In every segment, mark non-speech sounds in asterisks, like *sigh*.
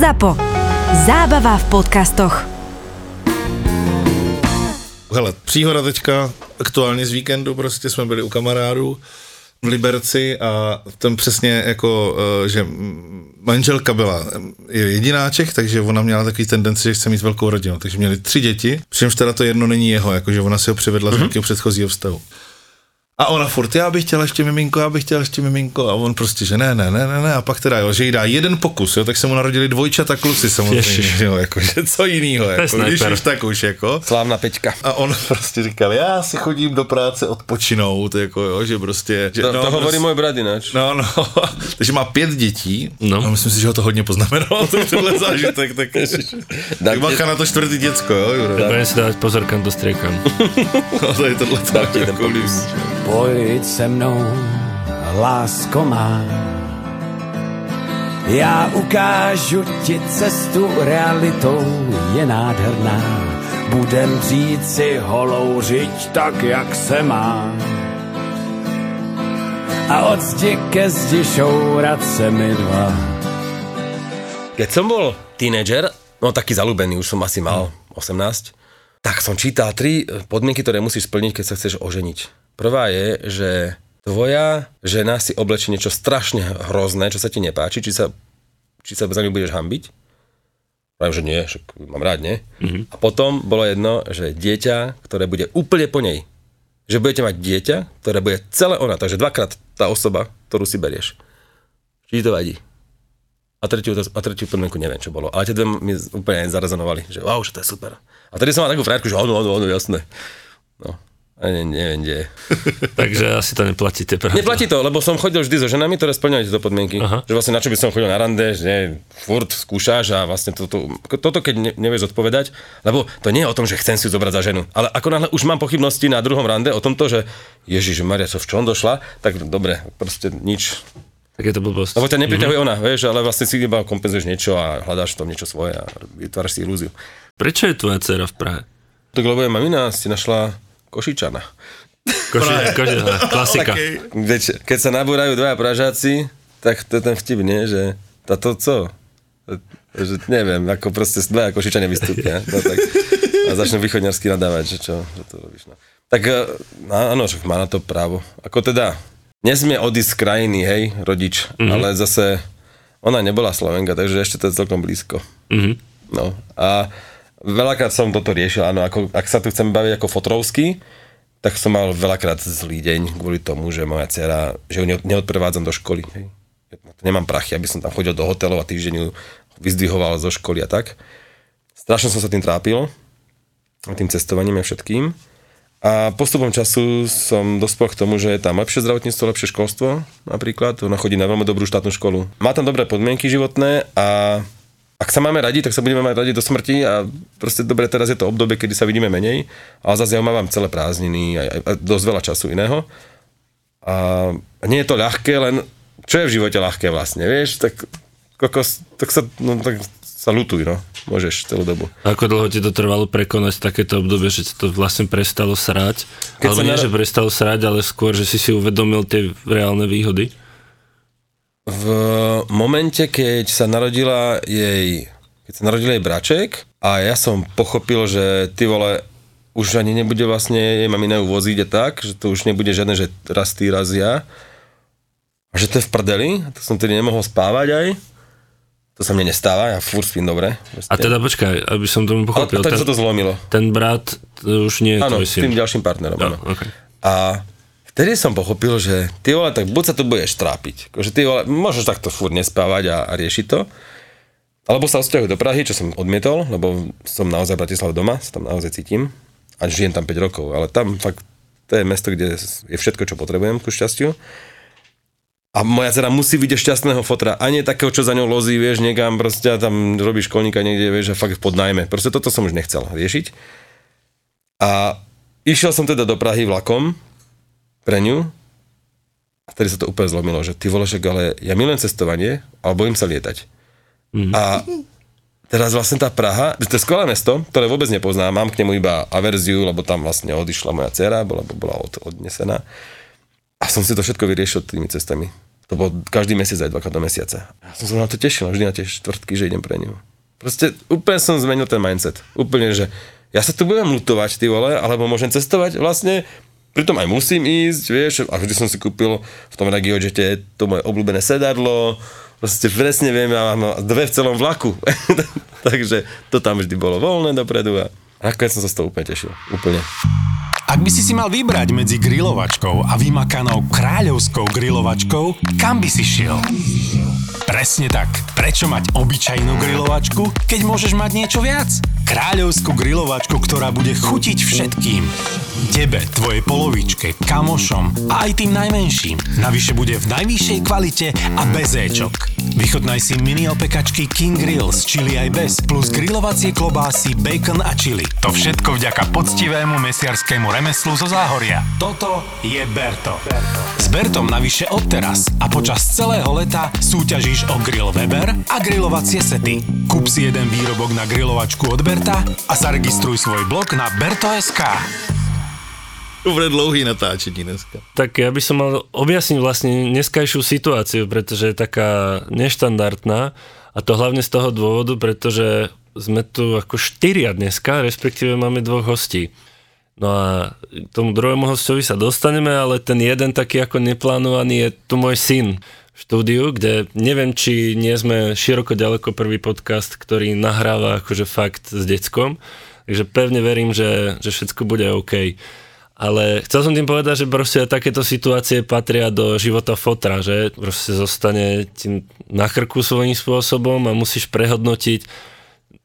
ZAPO. Zábava v podcastoch. Hele, příhoda teďka, aktuálně z víkendu, prostě jsme byli u kamarádů v Liberci a ten přesně jako, eh, že manželka byla je jedináček, takže ona měla takový tendenci, že chce mít velkou rodinu, takže měli tři děti, přičemž teda to jedno není jeho, jakože ona si ho přivedla mm-hmm. z nějakého předchozího vztahu. A ona furt, já bych chtěla ještě miminko, já bych chtěla ještě miminko. A on prostě, že ne, ne, ne, ne, ne. A pak teda, jo, že jí dá jeden pokus, jo, tak se mu narodili dvojčata kluci samozřejmě, Ježiš. jo, jako, že co jinýho, jako, když už tak už, jako. Slávna pečka. A on *laughs* prostě říkal, já si chodím do práce odpočinout, jako, jo, že prostě. Že, To, no, to hovorí prostě, môj brat ináč. No, no, *laughs* takže má pět dětí, No. a myslím si, že ho to hodně poznamenalo, *laughs* to tenhle zážitek, tak, tak bacha na to čtvrtý děcko, jo, Juro. Budem si dávať pozor, kam to striekam. No, to je tohle tak, jako. Pojď se mnou, lásko má. Já ukážu ti cestu realitou, je nádherná. Budem dřít si holou řiď tak, jak se má. A od zdi ke zdi šourat se mi dva. Keď som bol tínedžer, no taký zalúbený, už som asi mal 18, tak som čítal tri podmienky, ktoré musíš splniť, keď sa chceš oženiť. Prvá je, že tvoja žena si oblečí niečo strašne hrozné, čo sa ti nepáči, či sa, či sa za ňu budeš hambiť. Pravím, že nie, však mám rád, nie? Mm-hmm. A potom bolo jedno, že dieťa, ktoré bude úplne po nej. Že budete mať dieťa, ktoré bude celé ona, takže dvakrát tá osoba, ktorú si berieš. Či ti to vadí? A tretiu, a tretiu podmienku neviem, čo bolo. Ale tie dve mi úplne zarezonovali, že wow, že to je super. A tedy som mal takú frajerku, že áno, áno, áno, jasné. No, a ne, neviem, kde. *laughs* Takže asi to neplatíte, pravda? Neplatí to, lebo som chodil vždy so ženami, ktoré splňali tieto podmienky. Aha. Že vlastne na čo by som chodil na rande, že nie, furt skúšaš a vlastne toto, toto keď ne, nevieš odpovedať, lebo to nie je o tom, že chcem si zobrať za ženu, ale ako náhle už mám pochybnosti na druhom rande o tomto, že Ježiš Maria, čo v čom došla, tak dobre, proste nič. Tak je to blbosť. Lebo ťa nepriťahuje ona, vieš, ale vlastne si iba kompenzuješ niečo a hľadáš v tom niečo svoje a vytváraš si ilúziu. Prečo je tvoja dcera v Prahe? Tak lebo je mamina si našla Košičana. Koši, koši, *laughs* klasika. Veď, keď sa nabúrajú dvaja pražáci, tak to je ten vtip, nie? Že táto co? Že neviem, ako proste dvaja košičania vystúpia. No, tak, a začnú východňarsky nadávať, že čo, že to robíš. No. Tak e, áno, však má na to právo. Ako teda, nesmie odísť z krajiny, hej, rodič, mm-hmm. ale zase ona nebola Slovenka, takže ešte to je celkom blízko. Mhm. No a veľakrát som toto riešil, áno, ako, ak sa tu chcem baviť ako fotrovský, tak som mal veľakrát zlý deň kvôli tomu, že moja dcera, že ju ne- neodprevádzam do školy. Nemám prachy, aby som tam chodil do hotelov a týždeň ju vyzdvihoval zo školy a tak. Strašne som sa tým trápil, tým cestovaním a všetkým. A postupom času som dospel k tomu, že je tam lepšie zdravotníctvo, lepšie školstvo napríklad. Ona chodí na veľmi dobrú štátnu školu. Má tam dobré podmienky životné a ak sa máme radi, tak sa budeme mať radi do smrti a proste dobre, teraz je to obdobie, kedy sa vidíme menej, ale zase ja mám celé prázdniny a, a dosť veľa času iného. A nie je to ľahké, len čo je v živote ľahké vlastne, vieš, tak, kokos, tak sa, no, tak sa lutuj, no, môžeš celú dobu. Ako dlho ti to trvalo prekonať takéto obdobie, že ti to vlastne prestalo srať? Keď Alebo nie, naro- že prestalo srať, ale skôr, že si si uvedomil tie reálne výhody? V momente, keď sa narodila jej, keď sa narodil jej braček a ja som pochopil, že ty vole, už ani nebude vlastne jej mamina ju voziť a tak, že to už nebude žiadne, že raz ty, raz ja. A že to je v prdeli, tak som tedy nemohol spávať aj. To sa mne nestáva, ja furt spím dobre. A teda počkaj, aby som tomu pochopil. tak Ten, sa to zlomilo. ten brat to už nie je Áno, s tým ďalším partnerom. No, okay. A vtedy som pochopil, že ty vole, tak buď sa tu budeš trápiť, že ty vole, môžeš takto furt nespávať a, a riešiť to, alebo sa odsťahuj do Prahy, čo som odmietol, lebo som naozaj v doma, sa tam naozaj cítim a žijem tam 5 rokov, ale tam fakt to je mesto, kde je všetko, čo potrebujem ku šťastiu. A moja dcera musí vidieť šťastného fotra, a nie takého, čo za ňou lozí, vieš, niekam proste tam robí školníka niekde, vieš, a fakt pod najmä. Proste toto som už nechcel riešiť. A išiel som teda do Prahy vlakom pre ňu a vtedy sa to úplne zlomilo, že ty vole, ale ja milujem cestovanie, ale bojím sa lietať. Mm. A teraz vlastne tá Praha, to je skvelé mesto, ktoré vôbec nepoznám, mám k nemu iba averziu, lebo tam vlastne odišla moja dcera, bola, bola od, odnesená. A som si to všetko vyriešil tými cestami. To bol každý mesiac aj dvakrát do mesiaca. Ja som sa na to tešil, vždy na tie štvrtky, že idem pre ňu. Proste úplne som zmenil ten mindset. Úplne, že ja sa tu budem lutovať, ty vole, alebo môžem cestovať vlastne, pritom aj musím ísť, vieš, a vždy som si kúpil v tom RegioJete to moje obľúbené sedadlo, proste presne viem, ja mám dve v celom vlaku. *laughs* Takže to tam vždy bolo voľné dopredu a nakoniec som sa z toho úplne tešil. Úplne. Ak by si si mal vybrať medzi grilovačkou a vymakanou kráľovskou grilovačkou, kam by si šiel? Presne tak. Prečo mať obyčajnú grilovačku, keď môžeš mať niečo viac? Kráľovskú grilovačku, ktorá bude chutiť všetkým. Tebe, tvojej polovičke, kamošom a aj tým najmenším. Navyše bude v najvyššej kvalite a bez éčok. Vychutnaj si mini opekačky King Grill s chili aj bez, plus grilovacie klobásy, bacon a chili. To všetko vďaka poctivému mesiarskému remeslu zo Záhoria. Toto je Berto. S Bertom navyše odteraz a počas celého leta súťažíš o grill Weber a grilovacie sety. Kúp si jeden výrobok na grilovačku od Berta a zaregistruj svoj blog na berto.sk. To bude dlouhý natáčení dneska. Tak ja by som mal objasniť vlastne dneskajšiu situáciu, pretože je taká neštandardná a to hlavne z toho dôvodu, pretože sme tu ako štyria dneska, respektíve máme dvoch hostí. No a k tomu druhému hostovi sa dostaneme, ale ten jeden taký ako neplánovaný je tu môj syn v štúdiu, kde neviem, či nie sme široko ďaleko prvý podcast, ktorý nahráva akože fakt s deckom. Takže pevne verím, že, že všetko bude OK. Ale chcel som tým povedať, že proste takéto situácie patria do života fotra, že proste zostane tým na krku svojím spôsobom a musíš prehodnotiť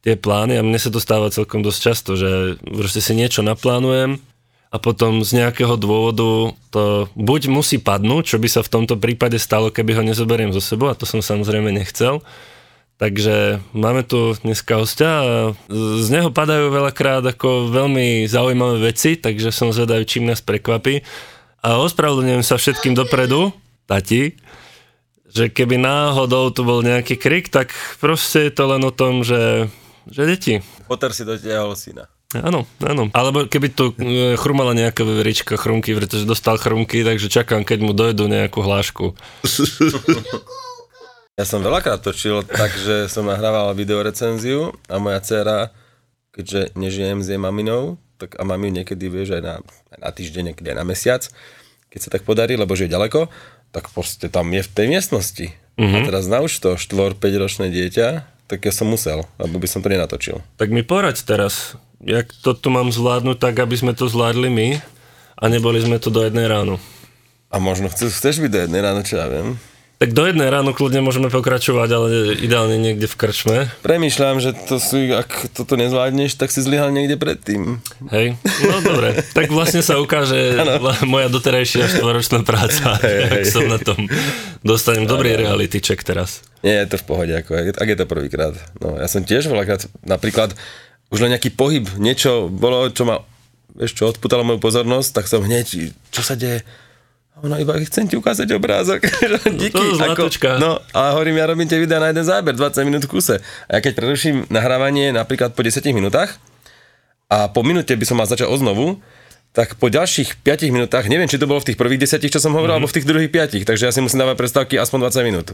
tie plány a mne sa to stáva celkom dosť často, že proste si niečo naplánujem a potom z nejakého dôvodu to buď musí padnúť, čo by sa v tomto prípade stalo, keby ho nezoberiem zo sebou a to som samozrejme nechcel, Takže máme tu dneska hostia a z neho padajú veľakrát ako veľmi zaujímavé veci, takže som zvedavý, čím nás prekvapí. A ospravedlňujem sa všetkým dopredu, tati, že keby náhodou tu bol nejaký krik, tak proste je to len o tom, že, že deti. Potter si dotiahol syna. Áno, áno. Alebo keby tu e, chrumala nejaká veverička chrumky, pretože dostal chrumky, takže čakám, keď mu dojedu nejakú hlášku. Ja som veľakrát točil tak, že som nahrával videorecenziu a moja dcera, keďže nežijem s jej maminou, tak a mami niekedy, vieš, aj na, aj na týždeň, niekedy aj na mesiac, keď sa tak podarí, lebo že je ďaleko, tak proste tam je v tej miestnosti. Mm-hmm. A teraz nauč to 4-5 ročné dieťa, tak ja som musel, lebo by som to nenatočil. Tak mi poraď teraz, jak to tu mám zvládnuť tak, aby sme to zvládli my a neboli sme tu do jednej ráno. A možno chceš, chceš byť do jednej ráno, čo ja viem. Tak do jednej ráno kľudne môžeme pokračovať, ale ideálne niekde v krčme. Premýšľam, že to sú, ak toto nezvládneš, tak si zlyhal niekde predtým. Hej, no dobre. tak vlastne sa ukáže ano. moja doterajšia štvoročná práca, hej, ak hej. som na tom. Dostanem dobrý reality check teraz. Nie, je to v pohode, ako, ak je to prvýkrát. No, ja som tiež veľakrát, napríklad, už len nejaký pohyb, niečo bolo, čo ma, vieš čo, odputalo moju pozornosť, tak som hneď, čo sa deje, ona iba chcem ti ukázať obrázok. *laughs* Díky. No ako, no, ale hovorím, ja robím tie videá na jeden záber, 20 minút v kuse. A ja keď preruším nahrávanie napríklad po 10 minútach a po minúte by som mal začať oznovu, tak po ďalších 5 minútach, neviem, či to bolo v tých prvých 10, čo som hovoril, mm-hmm. alebo v tých druhých 5, takže ja si musím dávať prestávky aspoň 20 minút.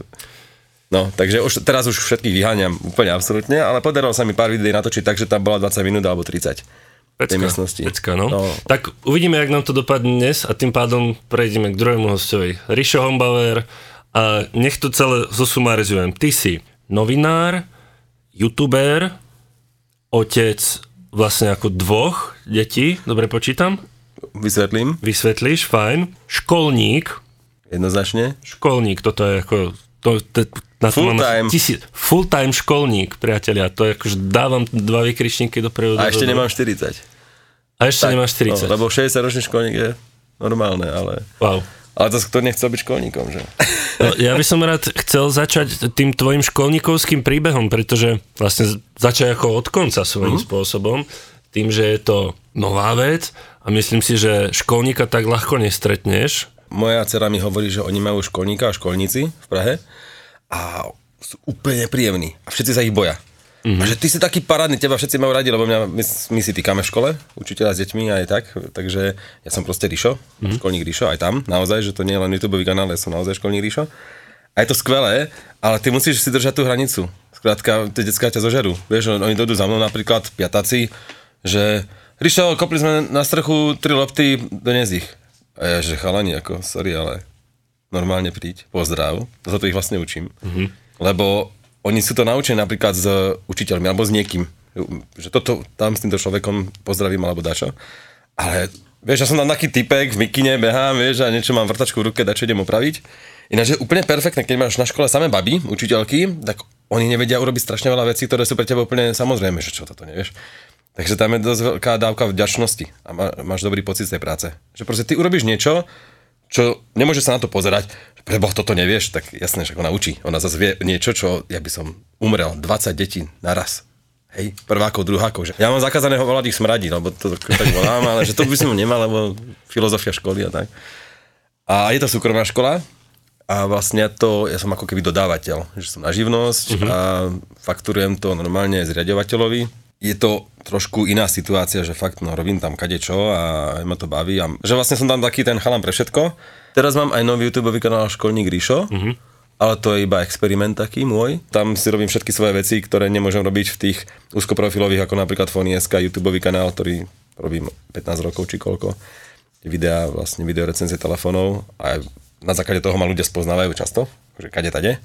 No, takže už, teraz už všetkých vyháňam úplne absolútne, ale podarilo sa mi pár videí natočiť tak, že tam bola 20 minút alebo 30. Pecka, miestnosti. Pecka, no. no. Tak uvidíme, jak nám to dopadne dnes a tým pádom prejdeme k druhému hostovi. Rišo Hombauer a nech to celé zosumarizujem. Ty si novinár, youtuber, otec vlastne ako dvoch detí, dobre počítam? Vysvetlím. Vysvetlíš, fajn. Školník. Jednoznačne. Školník, toto je ako... To, to, na full time. Tisíc, full time školník, priatelia. To je akože dávam dva vykričníky do prevodu. A ešte nemám 40. A ešte tak, nemáš 40. No, lebo 60 ročný školník je normálne, ale... Wow. Ale to kto nechcel byť školníkom, že? No, ja by som rád chcel začať tým tvojim školníkovským príbehom, pretože vlastne začať ako od konca svojím mm-hmm. spôsobom, tým, že je to nová vec a myslím si, že školníka tak ľahko nestretneš. Moja dcera mi hovorí, že oni majú školníka a školníci v Prahe a sú úplne príjemní a všetci sa ich boja. Mm-hmm. A že ty si taký parádny, teba všetci majú radi, lebo mňa, my, my si týkame v škole, učiteľa s deťmi aj tak, takže ja som proste Ríšo, mm-hmm. školník Ríšo, aj tam, naozaj, že to nie je len YouTube kanál, ja som naozaj školník Ríšo. A je to skvelé, ale ty musíš si držať tú hranicu. Skrátka, tie detská ťa zožerú. Vieš, oni dojdú za mnou napríklad piatáci, že Ríšo, kopli sme na strechu tri lopty, dones ich. A ja, že chalani, ako, sorry, ale normálne príď, pozdrav, za to ich vlastne učím. Mm-hmm. Lebo oni sú to naučení napríklad s učiteľmi alebo s niekým. Že toto tam s týmto človekom pozdravím alebo dačo. Ale vieš, ja som tam taký typek, v mikine behám, vieš, a niečo mám vrtačku v ruke, dačo idem opraviť. Ináč je úplne perfektné, keď máš na škole samé baby, učiteľky, tak oni nevedia urobiť strašne veľa vecí, ktoré sú pre teba úplne samozrejme, že čo toto nevieš. Takže tam je dosť veľká dávka vďačnosti a má, máš dobrý pocit z tej práce. Že proste ty urobíš niečo, čo nemôže sa na to pozerať, preboh, toto nevieš, tak jasné, že ona učí. Ona zase vie niečo, čo ja by som umrel, 20 detí naraz. Hej, prvákov, druhákov. Že ja mám zakázané volať ich smradí, lebo to tak volám, ale že to by som nemal, lebo filozofia školy a tak. A je to súkromná škola, a vlastne to, ja som ako keby dodávateľ, že som na živnosť uh-huh. a fakturujem to normálne zriadovateľovi. Je to trošku iná situácia, že fakt no, robím tam kadečo a ma to baví. A, že vlastne som tam taký ten chalan pre všetko. Teraz mám aj nový YouTube kanál Školník Ríšo, uh-huh. ale to je iba experiment taký môj. Tam si robím všetky svoje veci, ktoré nemôžem robiť v tých úzkoprofilových, ako napríklad Fonieska, YouTube kanál, ktorý robím 15 rokov či koľko. Videá, vlastne videorecenzie telefónov a na základe toho ma ľudia spoznávajú často, že kade tade.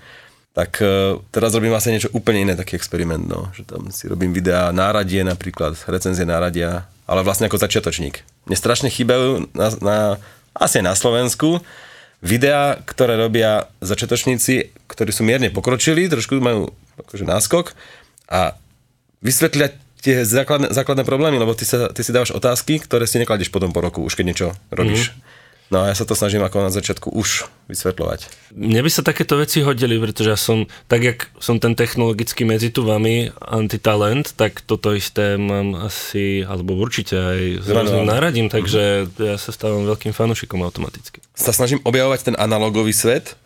Tak uh, teraz robím vlastne niečo úplne iné, taký experiment, no. že tam si robím videá náradie napríklad, recenzie náradia, ale vlastne ako začiatočník. Mne strašne chýbajú na, na, asi na Slovensku videá, ktoré robia začiatočníci, ktorí sú mierne pokročili, trošku majú akože náskok a vysvetlia tie základné, základné problémy, lebo ty, sa, ty si dávaš otázky, ktoré si nekladeš potom po roku, už keď niečo robíš. Mm-hmm. No a ja sa to snažím ako na začiatku už vysvetľovať. Mne by sa takéto veci hodili, pretože ja som, tak jak som ten technologický medzi tu vami antitalent, tak toto isté mám asi, alebo určite aj s rôznym náradím, takže ja sa stávam veľkým fanúšikom automaticky. Sa snažím objavovať ten analogový svet,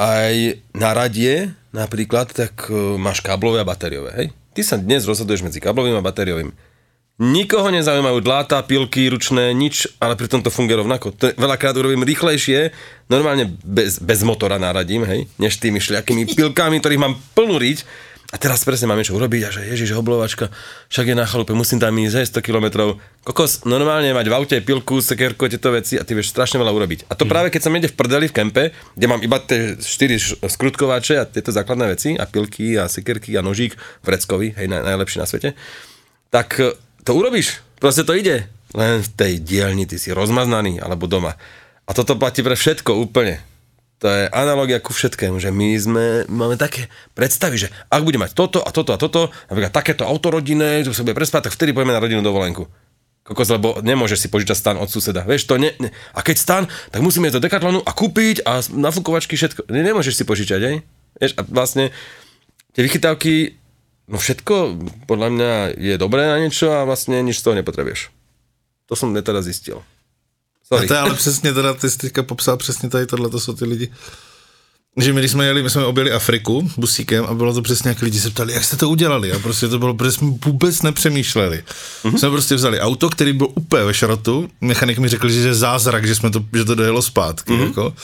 aj na radie napríklad, tak uh, máš káblové a batériové, hej? Ty sa dnes rozhoduješ medzi káblovým a batériovým Nikoho nezaujímajú dláta, pilky, ručné, nič, ale pritom to funguje rovnako. To veľakrát urobím rýchlejšie, normálne bez, bez motora naradím, hej, než tými šľakými *laughs* pilkami, ktorých mám plnú riť. A teraz presne mám niečo urobiť a že ježiš, oblovačka, však je na chalupe, musím tam ísť 100 km. Kokos, normálne mať v aute pilku, sekerko, tieto veci a ty vieš strašne veľa urobiť. A to mm. práve keď som ide v prdeli v kempe, kde mám iba tie 4 skrutkovače a tieto základné veci a pilky a sekerky a nožík vreckový, hej, naj, najlepší na svete, tak to urobíš, proste to ide. Len v tej dielni ty si rozmaznaný, alebo doma. A toto platí pre všetko úplne. To je analogia ku všetkému, že my sme, máme také predstavy, že ak bude mať toto a toto a toto, napríklad takéto auto rodinné, že sa bude prespať, tak vtedy pojeme na rodinu dovolenku. Kokos, lebo nemôžeš si požičať stan od suseda. Vieš, to ne, ne. A keď stan, tak musíme ísť do Decathlonu a kúpiť a na fukovačky všetko. Nemôžeš si požičať, aj? Vieš, a vlastne tie vychytávky No všetko podľa mňa je dobré na niečo a vlastne nič z toho nepotrebuješ. To som teda zistil. Sorry. A to je ale přesně teda, ty jsi teďka popsal přesně tady tohle, to jsou ty lidi. Že my, když jsme jeli, my jsme objeli Afriku busíkem a bylo to přesně, jak lidi se ptali, jak jste to udělali? A prostě to bylo, protože jsme vůbec nepřemýšleli. Mm-hmm. Jsme prostě vzali auto, který byl úplně ve šrotu, mechanik mi řekl, že je zázrak, že, jsme to, že to dojelo zpátky. Mm-hmm. Jako.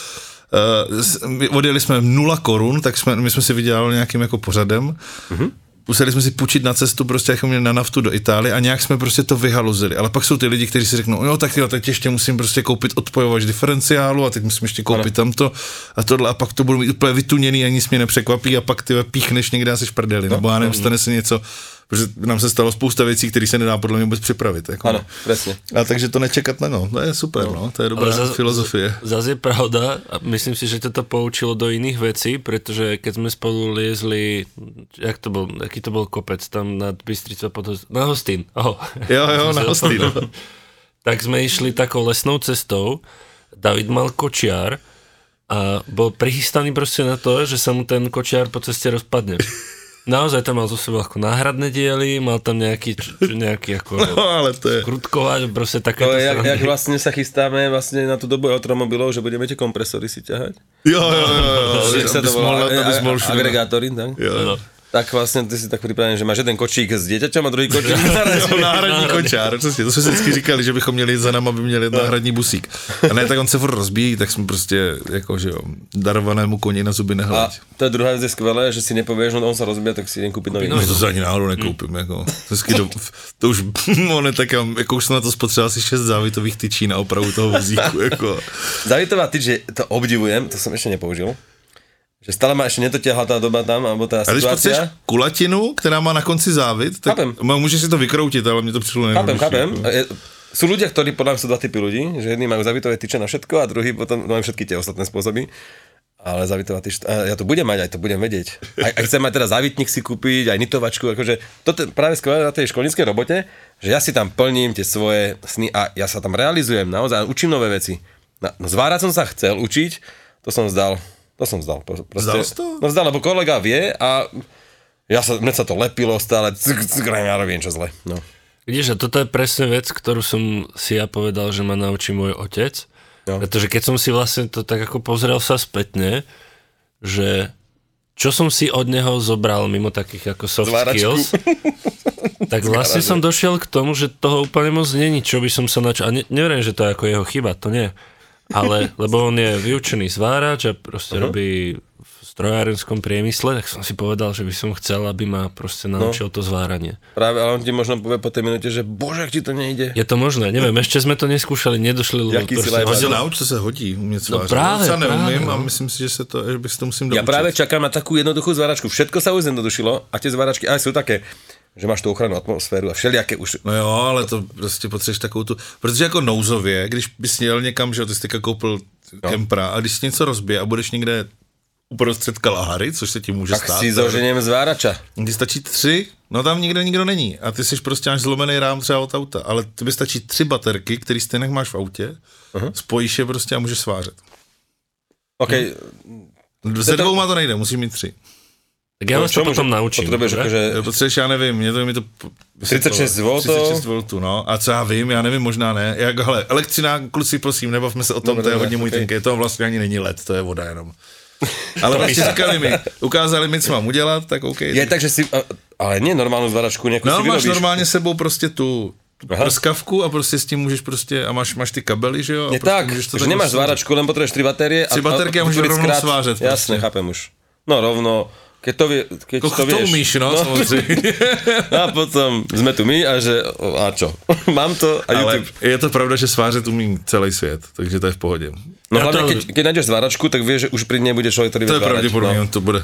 Uh, odjeli jsme nula korun, tak jsme, my jsme si vydělali nějakým jako pořadem. Mm-hmm museli jsme si půjčit na cestu prostě jako měli na naftu do Itálie a nějak jsme prostě to vyhaluzili. Ale pak jsou ty lidi, kteří si řeknou, jo, tak jo, teď ještě musím prostě koupit odpojovač diferenciálu a teď musím ještě koupit ano. tamto a tohle a pak to budu mít úplně vytuněný, ani mě nepřekvapí a pak ty píchneš někde asi šprdeli, no, nebo já nevím, stane se něco, protože nám se stalo spousta věcí, které se nedá podle mě vůbec připravit. Jako, ano, presne. A takže to nečekat na no, to je super, no, no to je dobrá zaz, filozofie. Zase je pravda a myslím si, že to poučilo do iných vecí, pretože keď sme spolu liezli, jak to bol, aký to bol kopec tam nad Bystricou pod na Hostín. Oh. Jo, jo, *laughs* na Hostín. No. *laughs* tak sme išli takou lesnou cestou, David mal kočiar a bol prichystaný proste na to, že sa mu ten kočiar po ceste rozpadne. *laughs* Naozaj tam mal zo sebou ako náhradné diely, mal tam nejaký, nejaký ako *laughs* no, ale to je... krutkovať, proste také. To je, jak, jak, vlastne sa chystáme vlastne na tú dobu elektromobilov, že budeme tie kompresory si ťahať. Jo, jo, jo, jo. jo sa to volá, agregátory, tak? Jo, jo. Tak vlastne ty si tak pripravený, že máš jeden kočík s dieťaťom a druhý kočík *laughs* Jo, *laughs* náhradní kočár, přesně, to jsme si vždycky říkali, že bychom měli za náma, aby měli náhradní busík. A ne, tak on se furt rozbíjí, tak jsme prostě, jako, že jo, darovanému koni na zuby A nehleď. to je druhá vec je skvelé, že si nepovieš, no on sa rozbije, tak si idem kúpiť nový. No, to se ani náhodou nekoupím, jako, vždycky do, to už, *laughs* on je tak, jako už jsem na to spotřeboval asi šest závitových tyčí na opravu toho vozíku, jako. Zavitová tyč, to obdivujem, to som ešte nepoužil. Že stále ma ešte netotiahla tá doba tam, alebo tá A když potřebuješ situácia. kulatinu, která má na konci závit, tak Chápem. můžeš si to vykroutit, ale mě to přišlo Chápem, chápem. jako. Sú ľudia, ktorí podľa mňa sú dva typy ľudí, že jedni majú zavitové tyče na všetko a druhý potom majú všetky tie ostatné spôsoby. Ale zavitová tyč, a ja to budem mať, aj to budem vedieť. Aj, aj chcem mať teda zavitník si kúpiť, aj nitovačku, akože je práve skvelé na tej školníckej robote, že ja si tam plním tie svoje sny a ja sa tam realizujem naozaj, učím nové veci. No, no zvárať som sa chcel učiť, to som vzdal. To som vzdal. Pro- Proste, Vzdal si to? No vzdal, lebo kolega vie a ja sa, mne sa to lepilo stále, cik, cik, ja robím čo zle. No. Vidíš, a toto je presne vec, ktorú som si ja povedal, že ma naučí môj otec. Jo. Pretože keď som si vlastne to tak ako pozrel sa spätne, že čo som si od neho zobral mimo takých ako soft Zváračku. skills, *laughs* tak vlastne som došiel k tomu, že toho úplne moc není, čo by som sa načal. A ne, neviem, že to je ako jeho chyba, to nie. Ale, lebo on je vyučený zvárač a proste uh-huh. robí v strojárenskom priemysle, tak som si povedal, že by som chcel, aby ma proste naučil to zváranie. Práve, ale on ti možno povie po tej minúte, že bože, ak ti to nejde. Je to možné, neviem, ešte sme to neskúšali, nedošli, lebo Jaký si proste, nauč, se hodí, umět svářet. právě, Já neumím právě, a no. myslím si, že, se to, že by se to musím Ja doučit. práve čakám na takú jednoduchú zváračku. Všetko sa už zjednodušilo a tie zváračky aj sú také, že máš tú ochrannú atmosféru a všelijaké už. No jo, ale to prostě potřebuješ takovou tu, protože jako nouzově, když bys jel někam, že ty jsi teďka koupil kempra a když něco rozbije a budeš někde uprostřed Kalahary, což se ti může Tak stát. si zoženiem zvárača. Kdy stačí tři, no tam nikde nikdo není a ty jsi prostě máš zlomený rám třeba od auta, ale ty by stačí tři baterky, který stejně máš v autě, uh-huh. spojíš je prostě a můžeš svářet. OK, Se dvouma to nejde, musíš mít tři. Tak ja vás to potom naučím. Potrebuješ akože Potřebuješ, já nevím, mě to mi to... 36 V. 36 V, no. A co já vím, já nevím, možná ne. Jak, hele, elektřina, kluci, prosím, nebavme se o tom, Dobre, to je hodně můj tenký, to vlastně ani není led, to je voda jenom. *laughs* Ale prostě říkali mi, ukázali mi, co mám udělat, tak OK. je tak, že si, a- ale nie normálnu zváračku, nejakú No, si máš normálně sebou prostě tu Aha. prskavku a prostě s tím můžeš prostě, a máš, máš ty kabely, že jo? A Nie prostě tak, to že nemáš zváračku, len potrebuješ tri batérie. Tři baterky a můžeš vytvoriť rovnou svážet Jasne, chápem už. No rovno, keď to, vie, keď Ko, to to vieš. umíš, no, samozřejmě. *laughs* A potom sme tu my a že, a čo? *laughs* Mám to a Ale YouTube. je to pravda, že svářet umí celý svět, takže to je v pohodě. No Ja hlavne, to- keď, keď nájdeš zváračku, tak vieš, že už pri nej bude človek, ktorý To je zvárať. pravděpodobně, No. to bude.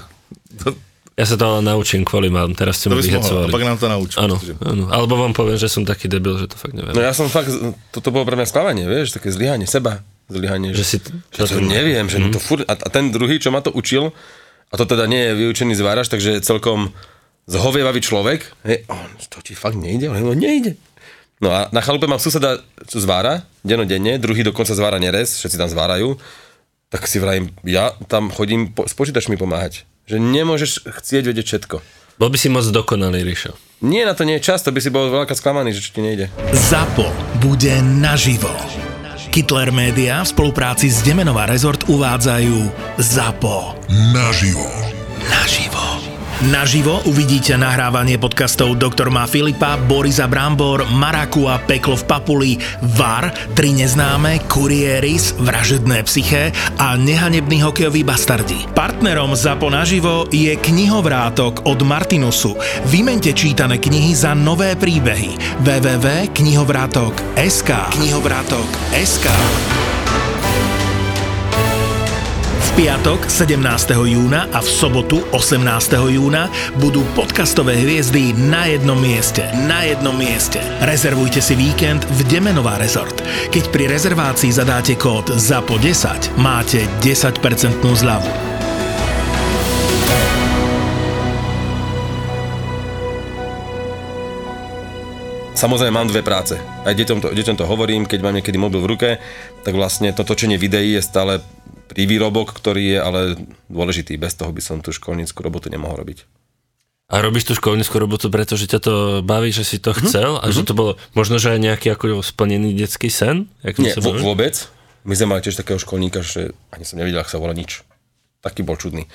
To, Ja sa to naučím kvôli vám, teraz ste to ma vyhecovali. pak nám to nauč. Áno, protože- áno, alebo vám poviem, že som taký debil, že to fakt neviem. No ja som fakt, toto bolo pre mňa sklamanie, vieš, také zlyhanie, seba zlyhanie. Že si... že to neviem, že Mhm. to furt, a, a ten druhý, čo ma to učil, a to teda nie je vyučený zvárač, takže celkom zhovievavý človek, hej, on, to ti fakt nejde, ale no nejde. No a na chalupe mám suseda, čo zvára, denodenne, druhý dokonca zvára nerez, všetci tam zvárajú, tak si vrajím, ja tam chodím po, s počítačmi pomáhať. Že nemôžeš chcieť vedieť všetko. Bol by si moc dokonalý, Ríšo. Nie, na to nie je čas, to by si bol veľká sklamaný, že čo ti nejde. ZAPO bude naživo. Kittler Media v spolupráci s Demenová Resort uvádzajú ZAPO. Naživo. Naživo. Naživo uvidíte nahrávanie podcastov Doktor má Filipa, Borisa Brambor, Maraku a Peklo v Papuli, VAR, Tri neznáme, Kurieris, Vražedné psyché a Nehanebný hokejový bastardi. Partnerom ZAPO naživo je knihovrátok od Martinusu. Vymente čítané knihy za nové príbehy. www.knihovrátok.sk Knihovrátok.sk V piatok 17. júna a v sobotu 18. júna budú podcastové hviezdy na jednom mieste. Na jednom mieste. Rezervujte si víkend v Demenová rezort. Keď pri rezervácii zadáte kód ZAPO10, máte 10% zľavu. Samozrejme mám dve práce. Aj deťom to, deťom to hovorím, keď mám niekedy mobil v ruke, tak vlastne to točenie videí je stále prívýrobok, ktorý je ale dôležitý. Bez toho by som tú školníckú robotu nemohol robiť. A robíš tú školníckú robotu, pretože ťa to baví, že si to chcel a že to bolo možno, že aj nejaký ako splnený detský sen? Jak Nie, bavíme? vôbec. My sme mali tiež takého školníka, že ani som nevidel, ak sa volá nič. Taký bol čudný.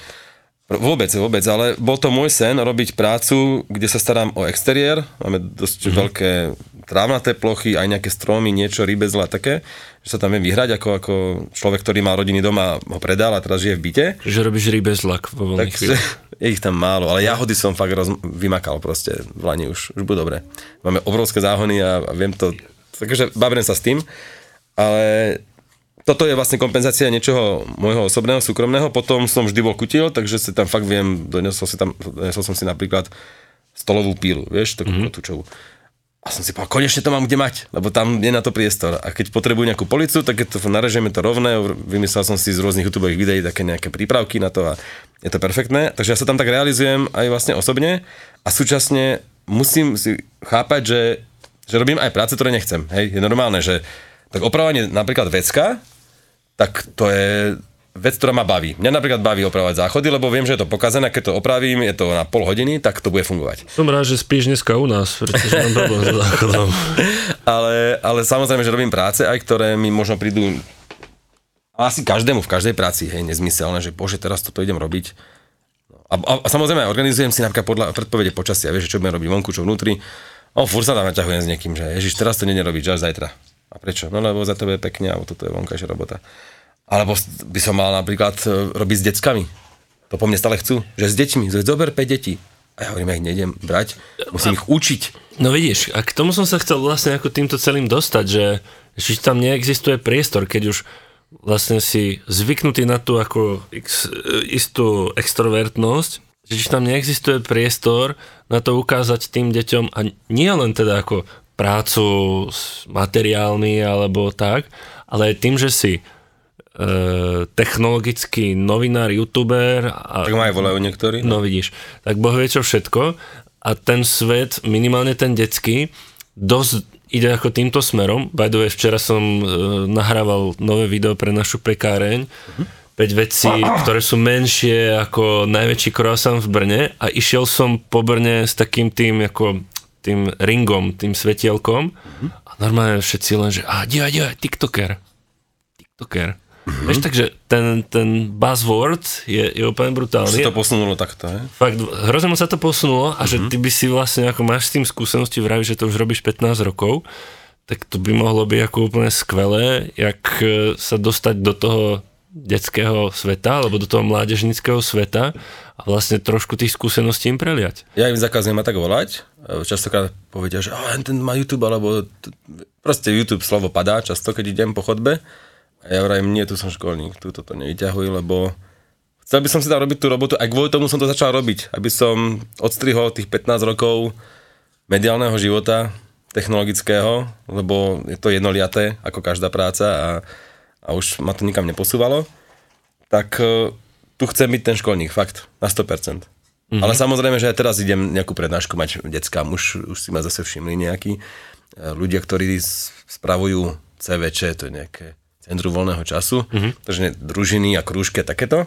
Vôbec, vôbec, ale bol to môj sen robiť prácu, kde sa starám o exteriér. Máme dosť mm-hmm. veľké trávnaté plochy, aj nejaké stromy, niečo, rybezle a také, že sa tam viem vyhrať ako, ako človek, ktorý má rodiny doma, ho predal a teraz žije v byte. Že robíš rybezlak vo voľných chvíľach. *laughs* je ich tam málo, ale jahody som fakt roz, vymakal proste v Lani už, už bude dobre. Máme obrovské záhony a, a viem to, takže babrem sa s tým, ale toto je vlastne kompenzácia niečoho môjho osobného, súkromného, potom som vždy bol kutil, takže si tam fakt viem, donesol, si tam, donesol som si napríklad stolovú pílu, vieš, takú mm-hmm. kotúčovú. A som si povedal, konečne to mám kde mať, lebo tam je na to priestor. A keď potrebujú nejakú policu, tak keď to narežeme to rovné, vymyslel som si z rôznych YouTube videí také nejaké prípravky na to a je to perfektné. Takže ja sa tam tak realizujem aj vlastne osobne a súčasne musím si chápať, že, že robím aj práce, ktoré nechcem. Hej, je normálne, že tak opravanie napríklad vecka, tak to je vec, ktorá ma baví. Mňa napríklad baví opravovať záchody, lebo viem, že je to pokazené, keď to opravím, je to na pol hodiny, tak to bude fungovať. Som rád, že spíš dneska u nás, pretože mám problém s záchodom. *laughs* ale, ale samozrejme, že robím práce aj, ktoré mi možno prídu asi každému v každej práci, hej, nezmyselné, že bože, teraz toto idem robiť. A, a, a samozrejme, organizujem si napríklad podľa predpovede počasia, vieš, čo budem robiť vonku, čo vnútri. O, fur sa tam naťahujem s niekým, že ježiš, teraz to nie robiť, že až zajtra. A prečo? No lebo za tebe je pekne, alebo toto je vonkajšia robota. Alebo by som mal napríklad e, robiť s deckami. To po mne stále chcú, že s deťmi, že zober 5 detí. A ja hovorím, ja ich nejdem brať, musím ich učiť. No vidíš, a k tomu som sa chcel vlastne ako týmto celým dostať, že či tam neexistuje priestor, keď už vlastne si zvyknutý na tú ako x, istú extrovertnosť, že či tam neexistuje priestor na to ukázať tým deťom a nie len teda ako prácu materiálmi alebo tak, ale tým, že si e, technologický novinár, youtuber a Tak ma aj volajú niektorí. No vidíš, tak Boh vie čo všetko a ten svet, minimálne ten detský, dosť ide ako týmto smerom. By the way, včera som e, nahrával nové video pre našu pekáreň. 5 vecí, ktoré sú menšie ako najväčší croissant v Brne a išiel som po Brne s takým tým ako tým ringom, tým svetielkom a normálne všetci len, že a dívaj, dívaj, tiktoker. Tiktoker. Mm-hmm. Vieš, takže ten, ten buzzword je, je úplne Už brutálny. sa to posunulo takto, he? Fakt, hrozne sa to posunulo a že ty by si vlastne, ako máš s tým skúsenosti, vravíš, že to už robíš 15 rokov, tak to by mohlo byť ako úplne skvelé, jak e, sa dostať do toho detského sveta, alebo do toho mládežnického sveta a vlastne trošku tých skúseností im preliať. Ja im zakazujem tak volať. Častokrát povedia, že oh, ten má YouTube, alebo proste YouTube slovo padá často, keď idem po chodbe. A ja vrajím, nie, tu som školník, tu toto nevyťahuj, lebo chcel by som si tam robiť tú robotu, aj kvôli tomu som to začal robiť, aby som odstrihol tých 15 rokov mediálneho života, technologického, lebo je to jednoliaté, ako každá práca a, a už ma to nikam neposúvalo. Tak e, tu chcem byť ten školník, fakt, na 100%. Mm-hmm. Ale samozrejme, že aj teraz idem nejakú prednášku mať deckám, už, už si ma zase všimli nejakí e, ľudia, ktorí spravujú CVČ, to je nejaké Centrum voľného času, mm-hmm. takže ne, družiny a krúžky a takéto.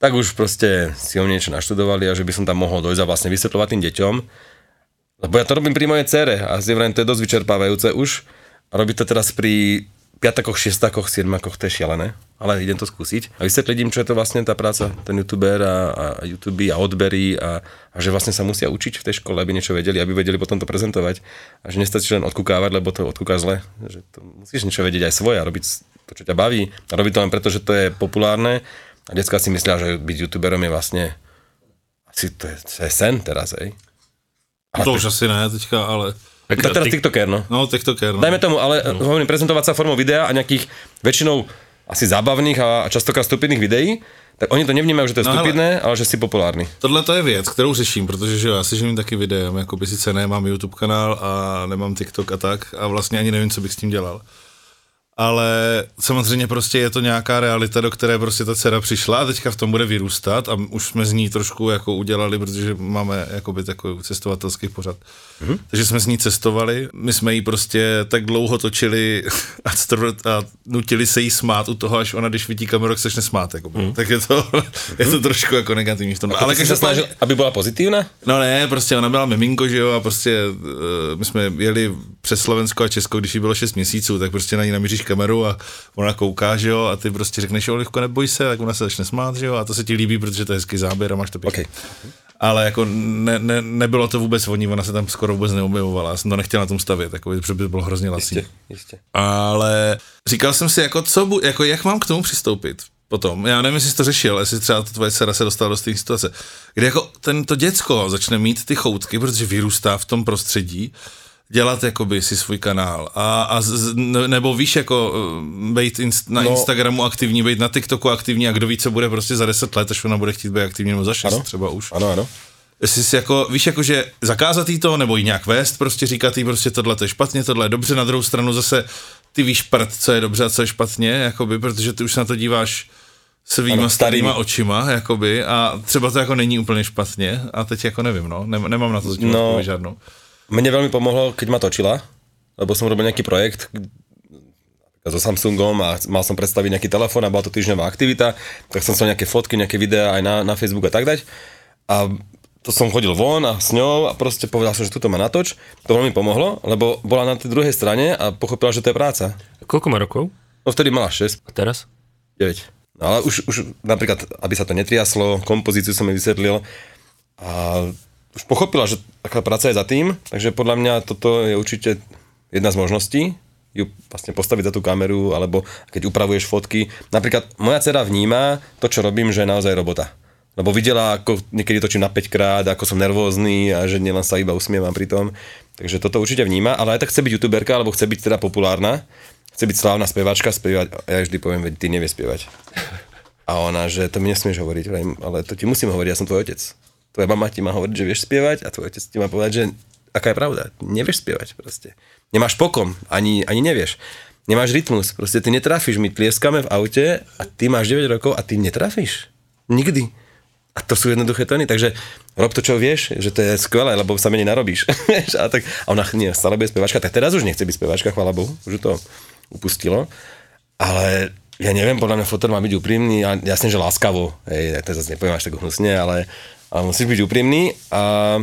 Tak už proste si o niečo naštudovali a že by som tam mohol dojsť a vlastne vysvetľovať tým deťom. Lebo ja to robím pri mojej cere a vrajím, to je dosť vyčerpávajúce už. A robiť to teraz pri piatakoch, šiestakoch, siedmakoch, to je šialené, ale idem to skúsiť. A vysvetliť im, čo je to vlastne tá práca, ten youtuber a, a YouTube a odbery a, a, že vlastne sa musia učiť v tej škole, aby niečo vedeli, aby vedeli potom to prezentovať. A že nestačí len odkúkávať, lebo to odkúka zle. Že to musíš niečo vedieť aj svoje a robiť to, čo ťa baví. A robiť to len preto, že to je populárne. A detská si myslia, že byť youtuberom je vlastne asi to je, to je sen teraz, hej. To už asi ne teďka, ale... Tak teraz TikToker, no. No, TikToker. No. Dajme tomu, ale no. hovorím, prezentovať sa formou videa a nejakých väčšinou asi zábavných a častokrát stupidných videí, tak oni to nevnímajú, že to je No, hele. stupidné, ale že si populárny. Tohle to je věc, kterou řeším, protože že jo, já si živím taky videem, jako by sice nemám YouTube kanál a nemám TikTok a tak a vlastně ani nevím, co bych s tím dělal. Ale samozřejmě prostě je to nějaká realita, do které prostě ta dcera přišla a teďka v tom bude vyrůstat a už jsme z ní trošku jako udělali, protože máme jakoby takový cestovatelský pořad. Mm-hmm. Takže jsme s ní cestovali, my jsme jí prostě tak dlouho točili a, str- a nutili se jí smát u toho, až ona, když vidí kameru, tak se začne smát. Jako, mm. Tak je to, *laughs* je to trošku jako negativní v tom. Ale sa každopádně- snažil, aby bola pozitívna? No ne, prostě ona byla miminko, že jo, a prostě uh, my jsme jeli přes Slovensko a Česko, když jí bylo 6 měsíců, tak prostě na ní namíříš kameru a ona kouká, že jo, a ty prostě řekneš, Olivko, neboj se, tak ona se začne smát, že jo, a to se ti líbí, protože to je hezký záběr a máš to pěkně. Okay. Ale jako ne, ne, nebylo to vůbec o ní, ona se tam skoro vůbec neobjevovala, já jsem to nechtěl na tom stavět, jako, protože by to bylo hrozně lasý. Jistě, jistě. Ale říkal jsem si, jako, co, bu, jako, jak mám k tomu přistoupit potom. Já nevím, jestli jsi to řešil, jestli třeba tvoje dcera se dostala do té situace, kde jako tento děcko začne mít ty choutky, protože vyrůstá v tom prostředí, dělat jakoby si svůj kanál a, a z, nebo víš jako eh, být inst, na No. Instagramu aktivní, být na TikToku aktivní a kdo ví, co bude prostě za 10 let, až ona bude chtít být aktivní nebo za 6 Ano. třeba už. Ano, ano. Jestli si jako, víš jako, že zakázat jí to, nebo jí nějak vést, prostě říkat jí prostě tohle to je špatně, tohle je dobře, na druhou stranu zase ty víš prd, co je dobře a co je špatně, jakoby, protože ty už na to díváš svýma Ano, starýma očima, jakoby, a třeba to jako není úplně špatně, a teď jako nevím, no, Nem, nemám na to zatím no. žádnou. Mne veľmi pomohlo, keď ma točila, lebo som robil nejaký projekt so Samsungom a mal som predstaviť nejaký telefón a bola to týždňová aktivita, tak som chcel nejaké fotky, nejaké videá aj na, na Facebook a tak dať. A to som chodil von a s ňou a proste povedal som, že tuto ma natoč. To veľmi pomohlo, lebo bola na tej druhej strane a pochopila, že to je práca. Koľko má rokov? No vtedy mala 6, A teraz? 9. No ale už, už napríklad, aby sa to netriaslo, kompozíciu som jej vysvetlil a už pochopila, že taká práca je za tým, takže podľa mňa toto je určite jedna z možností, ju vlastne postaviť za tú kameru, alebo keď upravuješ fotky. Napríklad moja dcera vníma to, čo robím, že je naozaj robota. Lebo videla, ako niekedy točím na 5 krát, ako som nervózny a že nielen sa iba usmievam pri tom. Takže toto určite vníma, ale aj tak chce byť youtuberka, alebo chce byť teda populárna. Chce byť slávna spevačka, spievať. Ja vždy poviem, veď ty nevieš spievať. A ona, že to mi nesmieš hovoriť, ale to ti musím hovoriť, ja som tvoj otec. Tvoja mama ti má hovoriť, že vieš spievať a tvoj otec ti má povedať, že aká je pravda, nevieš spievať proste. Nemáš pokom, ani, ani nevieš. Nemáš rytmus, proste ty netrafíš, my tlieskame v aute a ty máš 9 rokov a ty netrafíš. Nikdy. A to sú jednoduché tóny, takže rob to, čo vieš, že to je skvelé, lebo sa menej narobíš. *laughs* A, tak, a ona nie, stále bude spevačka, tak teraz už nechce byť spevačka, chvála Bohu, už to upustilo. Ale ja neviem, podľa mňa fotor má byť úprimný a jasne, že láskavo, hej, to zase nepoviem až tak hnusne, ale, ale musíš byť úprimný a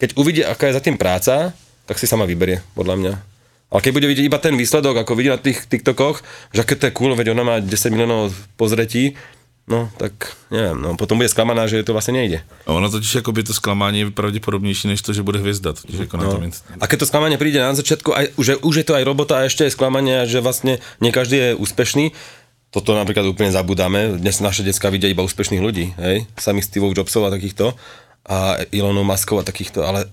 keď uvidí, aká je za tým práca, tak si sama vyberie, podľa mňa. Ale keď bude vidieť iba ten výsledok, ako vidí na tých TikTokoch, že aké to je cool, veď ona má 10 miliónov pozretí, no tak neviem, no potom bude sklamaná, že to vlastne nejde. A ono totiž jakoby to zklamání je pravděpodobnější, než to, že bude hvězda, totiž jako na No. tom inst- A keď to sklamanie príde na začiatku, aj, už, je, už je to aj robota a ešte aj sklamanie, že vlastne nie každý je úspešný, toto napríklad úplne zabudáme. Dnes naše decka vidia iba úspešných ľudí, hej? Samých Steve Jobsov a takýchto a Elonov Muskov a takýchto, ale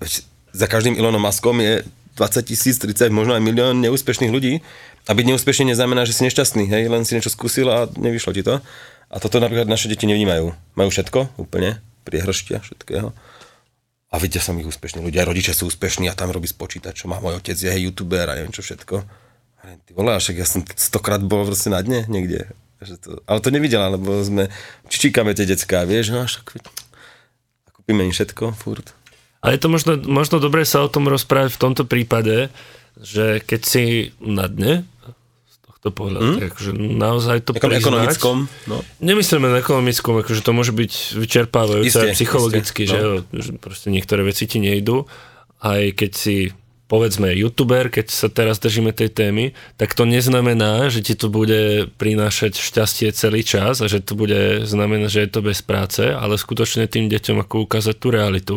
za každým Elonom Muskom je 20 tisíc, 30, možno aj milión neúspešných ľudí. A byť neúspešný neznamená, že si nešťastný, hej? len si niečo skúsil a nevyšlo ti to. A toto napríklad naše deti nevnímajú. Majú všetko, úplne, priehrštia všetkého. A vidia sa ich úspešní ľudia, rodičia sú úspešní a tam robí s počítačom a môj otec je youtuber a neviem čo všetko. Ty vole, však ja som stokrát bol proste na dne niekde. Že to, ale to nevidela, lebo sme, čičíkame tie decká, vieš, no však a kúpime im všetko, furt. Ale je to možno, možno dobré sa o tom rozprávať v tomto prípade, že keď si na dne, z tohto pohľadu, mm? takže naozaj to Takom priznať, ekonomickom, no. Nemyslíme na ekonomickom, akože to môže byť vyčerpávajúce Isté, aj psychologicky, isté, že, no. jo, že proste niektoré veci ti nejdu. Aj keď si povedzme youtuber, keď sa teraz držíme tej témy, tak to neznamená, že ti to bude prinášať šťastie celý čas a že to bude znamenať, že je to bez práce, ale skutočne tým deťom ako ukázať tú realitu.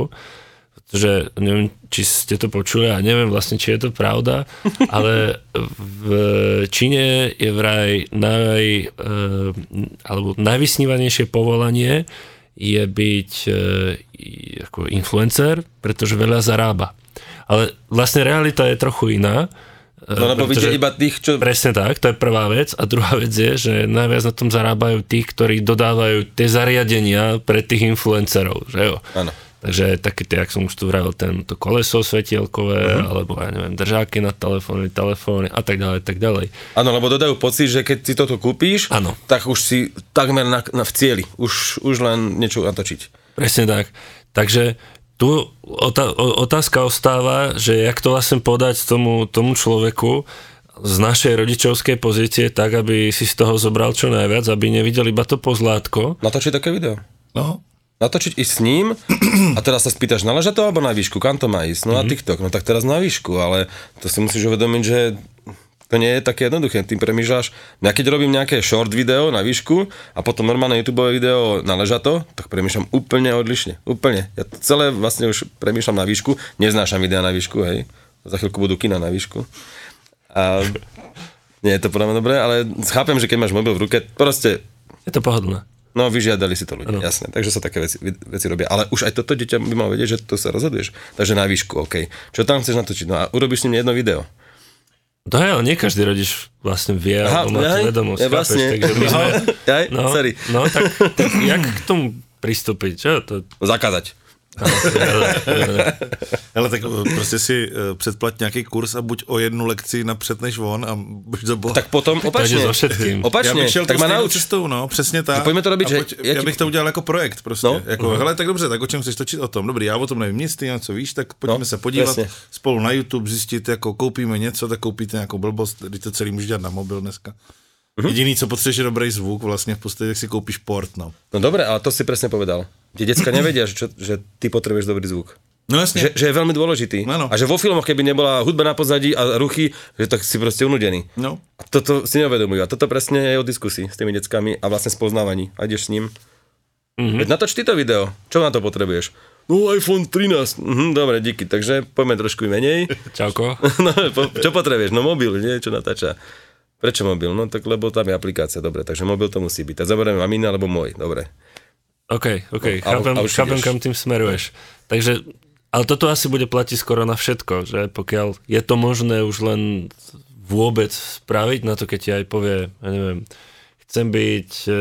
Pretože neviem, či ste to počuli a neviem vlastne, či je to pravda, *laughs* ale v Číne je vraj naj, e, alebo najvysnívanejšie povolanie je byť e, i- ako influencer, pretože veľa zarába. Ale vlastne realita je trochu iná. No lebo vidia pretože- iba tých, čo... Presne tak, to je prvá vec. A druhá vec je, že najviac na tom zarábajú tí, ktorí dodávajú tie zariadenia pre tých influencerov, že jo? Áno. Takže také tie, jak som už tu vravil, ten, to koleso svetielkové, uh-huh. alebo ja neviem, držáky na telefóny, telefóny a tak ďalej, tak ďalej. Áno, lebo dodajú pocit, že keď si toto kúpíš, Áno. tak už si takmer na, na, v cieli. Už, už len niečo natočiť. Presne tak. Takže tu otázka ostáva, že jak to vlastne podať tomu, tomu človeku z našej rodičovskej pozície tak, aby si z toho zobral čo najviac, aby nevidel iba to pozlátko. Natočiť také video. No, natočiť ísť s ním a teraz sa spýtaš na ležato alebo na výšku, kam to má ísť? No na TikTok, no tak teraz na výšku, ale to si musíš uvedomiť, že to nie je také jednoduché, tým premýšľaš. Ja keď robím nejaké short video na výšku a potom normálne YouTube video na ležato, tak premýšľam úplne odlišne. Úplne. Ja to celé vlastne už premýšľam na výšku, neznášam videa na výšku, hej. Za chvíľku budú kina na výšku. A nie je to podľa mňa dobré, ale chápem, že keď máš mobil v ruke, proste Je to pohodlné. No, vyžiadali si to ľudia, Áno. jasné. Takže sa také veci, veci robia. Ale už aj toto dieťa by malo vedieť, že to sa rozhoduješ. Takže na výšku, OK. Čo tam chceš natočiť? No a urobíš s ním jedno video. Je, ale nie každý rodič vlastne vie, Aha, alebo má tú vedomosť. ja chápeš? vlastne. Takže my sme, *laughs* Jaj, no, sorry. no tak, tak jak k tomu pristúpiť? Čo to? Zakázať. *laughs* Ale tak eh, prostě si eh, předplať nějaký kurz a buď o jednu lekci napřed než on a buď to boha. Tak potom opačne. ide so všetkým. *laughs* já bych šel tak nauč. cestou, no, přesně tak. Pojďme to robiť, A že pojď, já já bych to udělal jako projekt prostě. No. Jako, hele, tak dobře, tak o čem chceš točit o tom? Dobrý, já o tom nevím nic, ty něco víš, tak pojďme No, se podívat přesně. spolu na YouTube, zjistit, jako koupíme něco, tak koupíte nějakou blbost, když to celý můžeš dělat na mobil dneska. Mhm. Jediný, co potřebuješ, je dobrý zvuk, vlastně v podstatě, tak si koupíš port, no. No dobre, ale to si presne povedal. Tie decka nevedia, že, čo, že ty potrebuješ dobrý zvuk. No jasně. Že, že je veľmi dôležitý. Áno. A že vo filmoch, keby nebola hudba na pozadí a ruchy, že tak si proste unudený. No. A toto si neuvedomujú. A toto presne je o diskusii s tými deckami a vlastne spoznávaní. A ideš s ním. Mm-hmm. Veď natoč ty to video. Čo na to potrebuješ? No iPhone 13. Mhm, dobre, díky. Takže poďme trošku menej. *laughs* Čauko. *laughs* No, po, čo potrebuješ? No mobil, nie? Čo natáča? Prečo mobil? No tak lebo tam je aplikácia, dobre, takže mobil to musí byť. Tak zoberieme mamina alebo môj, dobre. OK, OK, No, chápem, a už chápem ideš. kam tým smeruješ. Takže, ale toto asi bude platiť skoro na všetko, že pokiaľ je to možné už len vôbec spraviť, na to keď ti aj povie, ja neviem, chcem byť e,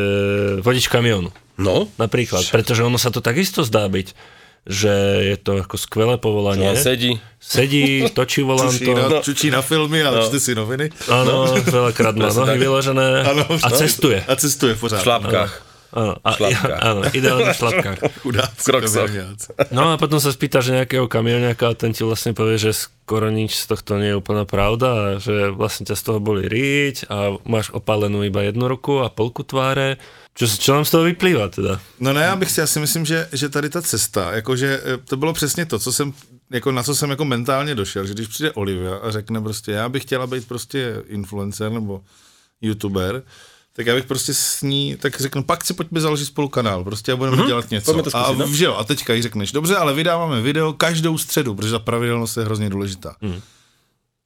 vodič kamionu, No, napríklad, pretože ono sa to takisto zdá byť, že je to ako skvelé no povolanie. sedí. Sedí, točí Čučí na, čučí na filmy a no. čte si noviny. áno, veľakrát má nohy vyložené Ano, a cestuje. A cestuje V pořád. šlapkách. Áno, a, šlapkách. áno, ideálne v *laughs* šlapkách. Kroksoch. No a potom sa spýtaš nejakého kamionňaka a ten ti vlastne povie, že skoro nič z tohto nie je úplná pravda a že vlastne ťa z toho boli riť a máš opálenú iba jednu ruku a polku tváre. Čo, čo nám z toho vyplýva teda? No ne, já bych si, já si myslím, že, že tady ta cesta, jakože eh, to bylo přesně to, co jsem, jako na co jsem jako mentálně došel, že když přijde Olivia a řekne prostě, já bych chtěla být prostě influencer nebo youtuber, tak já bych prostě s ní, tak řeknu, pak si pojďme založit spolu kanál, prostě a budeme mm-hmm. dělat něco. To a, zkusit, no. že jo, a teďka jí řekneš, dobře, ale vydáváme video každou středu, protože ta pravidelnost je hrozně důležitá. Mm.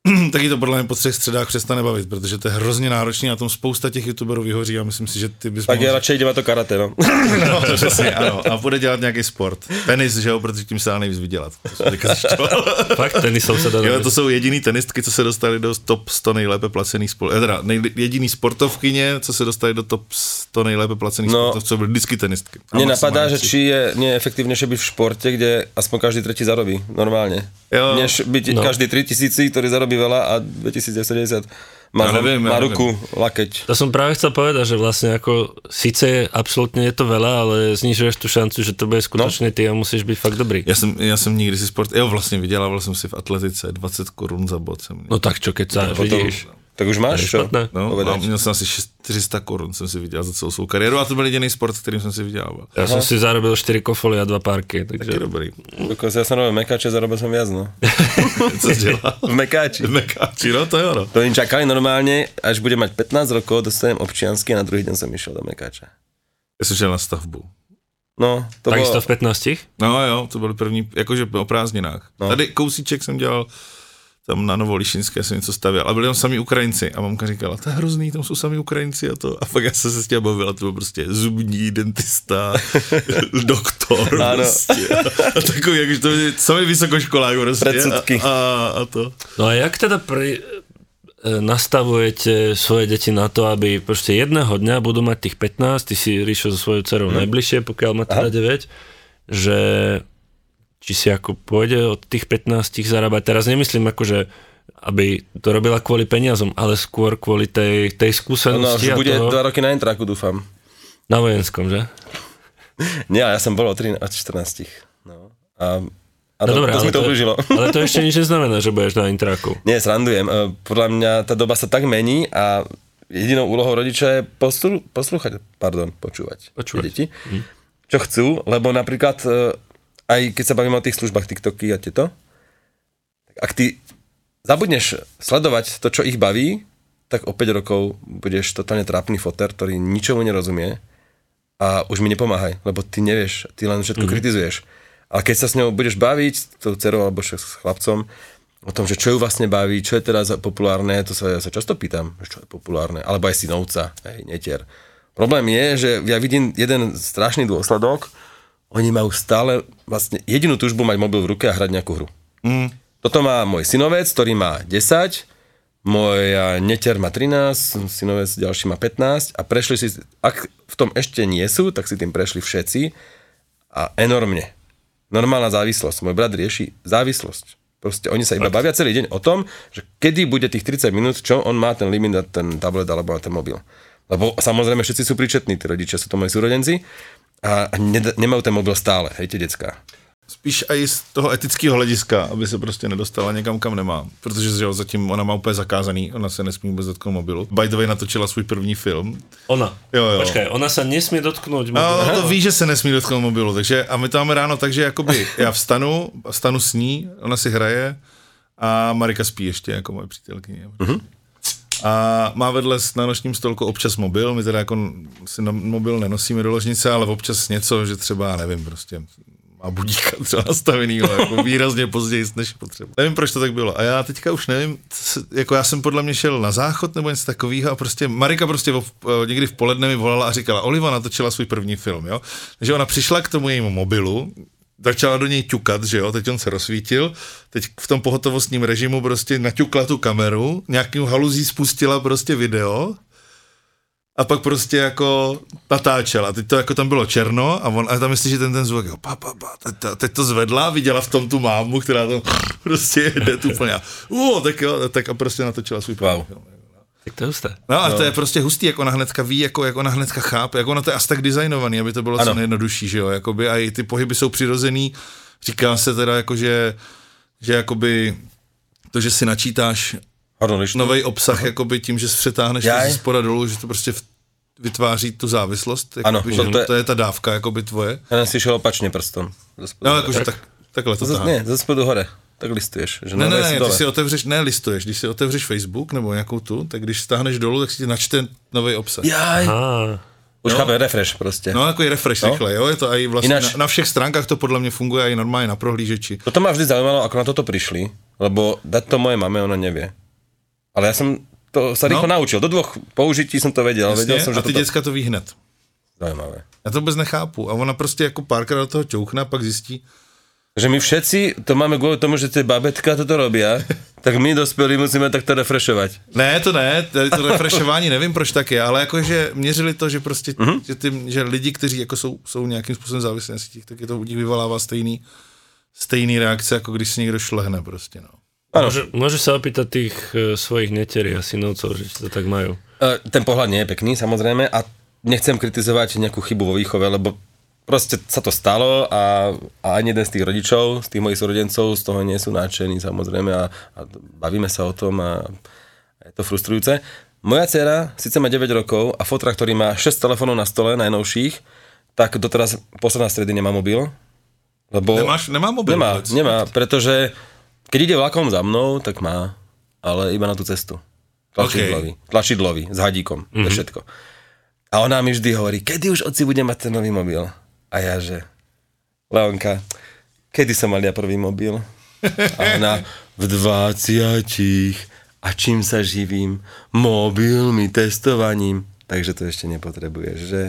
*clears throat* Taky to podle mě po třech středách přestane bavit, protože to je hrozně náročný a tom spousta těch youtuberů vyhoří a myslím si, že ty bys Tak mohl- ja radšej idem na to karate, no. *laughs* No, přesně, ano. A bude dělat nějaký sport. Tenis, že jo, protože tím se dá nejvíc vydělat. *laughs* Fakt, tenisou sa dá Jo, to jsou jediný tenistky, co se dostali do top 100 nejlépe placených spol... eh, Teda nej, jediný sportovkyně, co se dostali do top 100 nejlépe placených No. sportovců, byly vždycky tenistky. A Mne napadá, že či je nie efektívnejšie byť v športe, kde aspoň každý tretí zarobí, normálne. Jo. Než byť No. každý 3000, ktorý zarobí veľa a 2090 má, Ja neviem, má ja neviem. ruku, lakeť. To som práve chcel povedať, že vlastne ako, síce absolútne je to veľa, ale znižuješ tú šancu, že to bude skutočne ty a musíš byť fakt dobrý. Já jsem, já jsem nikdy si sport... Jo, vlastně vydělával jsem si v atletice 20 korun za bod. Jsem No tak čo, keď sa Potom, vidíš. Tak už máš To špatné. No, a povedať. měl jsem asi 400 korun, jsem si vydělal za celou svou kariéru a to byl jediný sport, kterým jsem si vydělával. Ja som si zarobil 4 kofoly a 2 párky, Taky takže dobrý. Dokonca ja som robil mekáče, zarobil som viac, no. *laughs* Co jsi dělal? V mekáči. Mekáči, no to jo, no. To oni čakali normálne, až budem mať 15 rokov, dostanem občiansky a na druhý deň som išiel do mekáča. Já jsem šel na stavbu. No, to takisto bolo... v 15? No jo, to byly první, jakože o prázdninách. No. Tady kousíček jsem dělal tam na Novolišinské jsem něco stavěl a byli tam sami Ukrajinci a mamka říkala, to je hrozný, tam jsou sami Ukrajinci a to. A pak já jsem se s tím bavil a to byl prostě zubní, dentista, *laughs* doktor Ano. prostě. A takový, jakože to byli sami vysokoškoláci prostě. Predsudky. A, a, a, to. No a jak teda pri, e, nastavujete svoje deti na to, aby proste jedného dňa budú mať tých 15, ty si riešil so svojou dcerou Mhm. najbližšie, pokiaľ má teda 9, že či si ako pôjde od tých 15 zarábať. Teraz nemyslím ako, že aby to robila kvôli peniazom, ale skôr kvôli tej, tej No, skúsenosti že a bude toho, dva roky na intraku, dúfam. na vojenskom, že? *laughs* Nie, ja som bol od 13, od 14. No. A, a No to, dobré, to mi to ublížilo. *laughs* ale to ešte nič neznamená, že budeš na intraku. Nie, srandujem. E, Podľa mňa tá doba sa tak mení a jedinou úlohou rodiča je poslu, poslúchať, pardon, počúvať, Počúvať. deti. čo chcú, lebo napríklad e, aj keď sa bavíme o tých službách TikToky a tieto, ak ty zabudneš sledovať to, čo ich baví, tak o 5 rokov budeš totálne trápny foter, ktorý ničomu nerozumie a už mi nepomáhaj, lebo ty nevieš, ty len všetko mm-hmm. kritizuješ. A keď sa s ňou budeš baviť, s tou dcerou alebo s chlapcom, o tom, že čo ju vlastne baví, čo je teraz populárne, to sa ja sa často pýtam, že čo je populárne, alebo aj synovca, hej, netier. Problém je, že ja vidím jeden strašný dôsledok, oni majú stále vlastne jedinú túžbu mať mobil v ruke a hrať nejakú hru. Mm. Toto má môj synovec, ktorý má 10, môj netier má 13, synovec ďalší má 15 a prešli si, ak v tom ešte nie sú, tak si tým prešli všetci a enormne. Normálna závislosť. Môj brat rieši závislosť. Proste oni sa iba bavia celý deň o tom, že kedy bude tých 30 minút, čo on má ten limit na ten tablet alebo na ten mobil. Lebo samozrejme všetci sú príčetní, tí rodičia sú to moji súrodenci a nemajú ten mobil stále, hej, tie decka. Spíš i z toho etického hlediska, aby se prostě nedostala někam, kam nemá. Protože že jo, zatím ona má úplně zakázaný, ona se nesmí vůbec dotknout mobilu. By the way natočila svůj první film. Ona. Jo, jo. Počkej, ona sa nesmie dotknúť mobilu. No, to ví, že se nesmí dotknout mobilu, takže a my to máme ráno takže jakoby já vstanu, vstanu s ní, ona si hraje a Marika spí ještě jako moje přítelkyně. Uh-huh. A má vedle na nočním stolku občas mobil, my teda jako si mobil nenosíme do ložnice, ale občas něco, že třeba, nevím, prostě má budíka třeba nastavený, jako *laughs* výrazně později, než potřeba. Nevím, proč to tak bylo. A já teďka už nevím, jako já jsem podle mě šel na záchod nebo něco takového a prostě Marika prostě v, někdy v poledne mi volala a říkala, Oliva natočila svůj první film, jo. Takže ona přišla k tomu jejímu mobilu, začala do něj ťukat, že jo, teď on se rozsvítil, teď v tom pohotovostním režimu prostě naťukla tu kameru, nějakým haluzí spustila prostě video a pak prostě jako natáčela. Teď to jako tam bylo černo a, on, a tam myslí, že ten ten zvuk, jako pa, pa, pa, teď, to, teď to zvedla, viděla v tom tu mámu, která tam *laughs* prostě jede tu úplně. Uh, tak jo, tak a prostě natočila svůj wow. film. Tak to je husté. No a no. to je prostě hustý, jak ona hnedka ví, jako, jak ona hnedka chápe, jak ona to je asi tak designovaný, aby to bylo ano. co nejjednodušší, že jo, jakoby a i ty pohyby jsou přirozený, říká se teda jako, že, že jakoby to, že si načítáš nový obsah, Aha. jakoby tím, že přetáhneš z spoda dolů, že to prostě v, vytváří tu závislost, jakoby, ano, že to, je, to je ta dávka jakoby tvoje. Já si šel opačně prstom. No, jakože tak, takhle to tahá. Ne, ze spodu hore tak listuješ. Že ne, ne, ne, ty si otevřeš, ne listuješ, když si otevřeš Facebook nebo nějakou tu, tak když stáhneš dolů, tak si ti načte nový obsah. Jaj. Už no. chápe, refresh prostě. No, jako je refresh no? rychle, jo, je to aj vlastně Ináč... na, na, všech stránkách to podle mě funguje aj normálně na prohlížeči. To ma vždy zaujímalo, ako na toto prišli, lebo dať to moje mame, ona nevie. Ale ja som to sa rýchlo no. naučil, do dvoch použití som to vedel. Jasně, vedel som, že a ty toto... děcka to ví hned. Zajímavé. Já to vůbec nechápu. A ona prostě jako párkrát do toho čouchne a pak zjistí, že my všetci to máme kvôli tomu, že tie babetka toto robia, *laughs* tak my dospělí musíme takto refreshovat. Ne, to ne, to refreshování nevím proč tak je, ale jakože měřili to, že prostě, uh-huh. že, ty, že lidi, kteří jako jsou, jsou nějakým způsobem závislí na sítích, tak je to u nich vyvolává stejný, stejný reakce, jako když si někdo šlehne prostě, no. Ano. Môže, môže sa opýtať tých uh, svojich neterí a synovcov, že to tak majú. Uh, ten pohľad nie je pekný, samozrejme, a nechcem kritizovať nejakú chybu vo výchove, lebo proste sa to stalo a, a ani jeden z tých rodičov, z tých mojich súrodencov z toho nie sú nadšení samozrejme a, a bavíme sa o tom a, a je to frustrujúce. Moja dcera síce má 9 rokov a fotra, ktorý má 6 telefónov na stole, najnovších, tak doteraz posledná stredy nemá mobil. Lebo Nemáš, nemá mobil? Nemá, vôbec. nemá, pretože keď ide vlakom za mnou, tak má, ale iba na tú cestu. Tlačidlový, okay. tlačidlový, s hadíkom, mm-hmm. to je mhm. všetko. A ona mi vždy hovorí, kedy už oci bude mať ten nový mobil? A ja, že Leonka, kedy som mal ja prvý mobil? A ona v 20 a čím sa živím? Mobilmi, testovaním. Takže to ešte nepotrebuješ, že?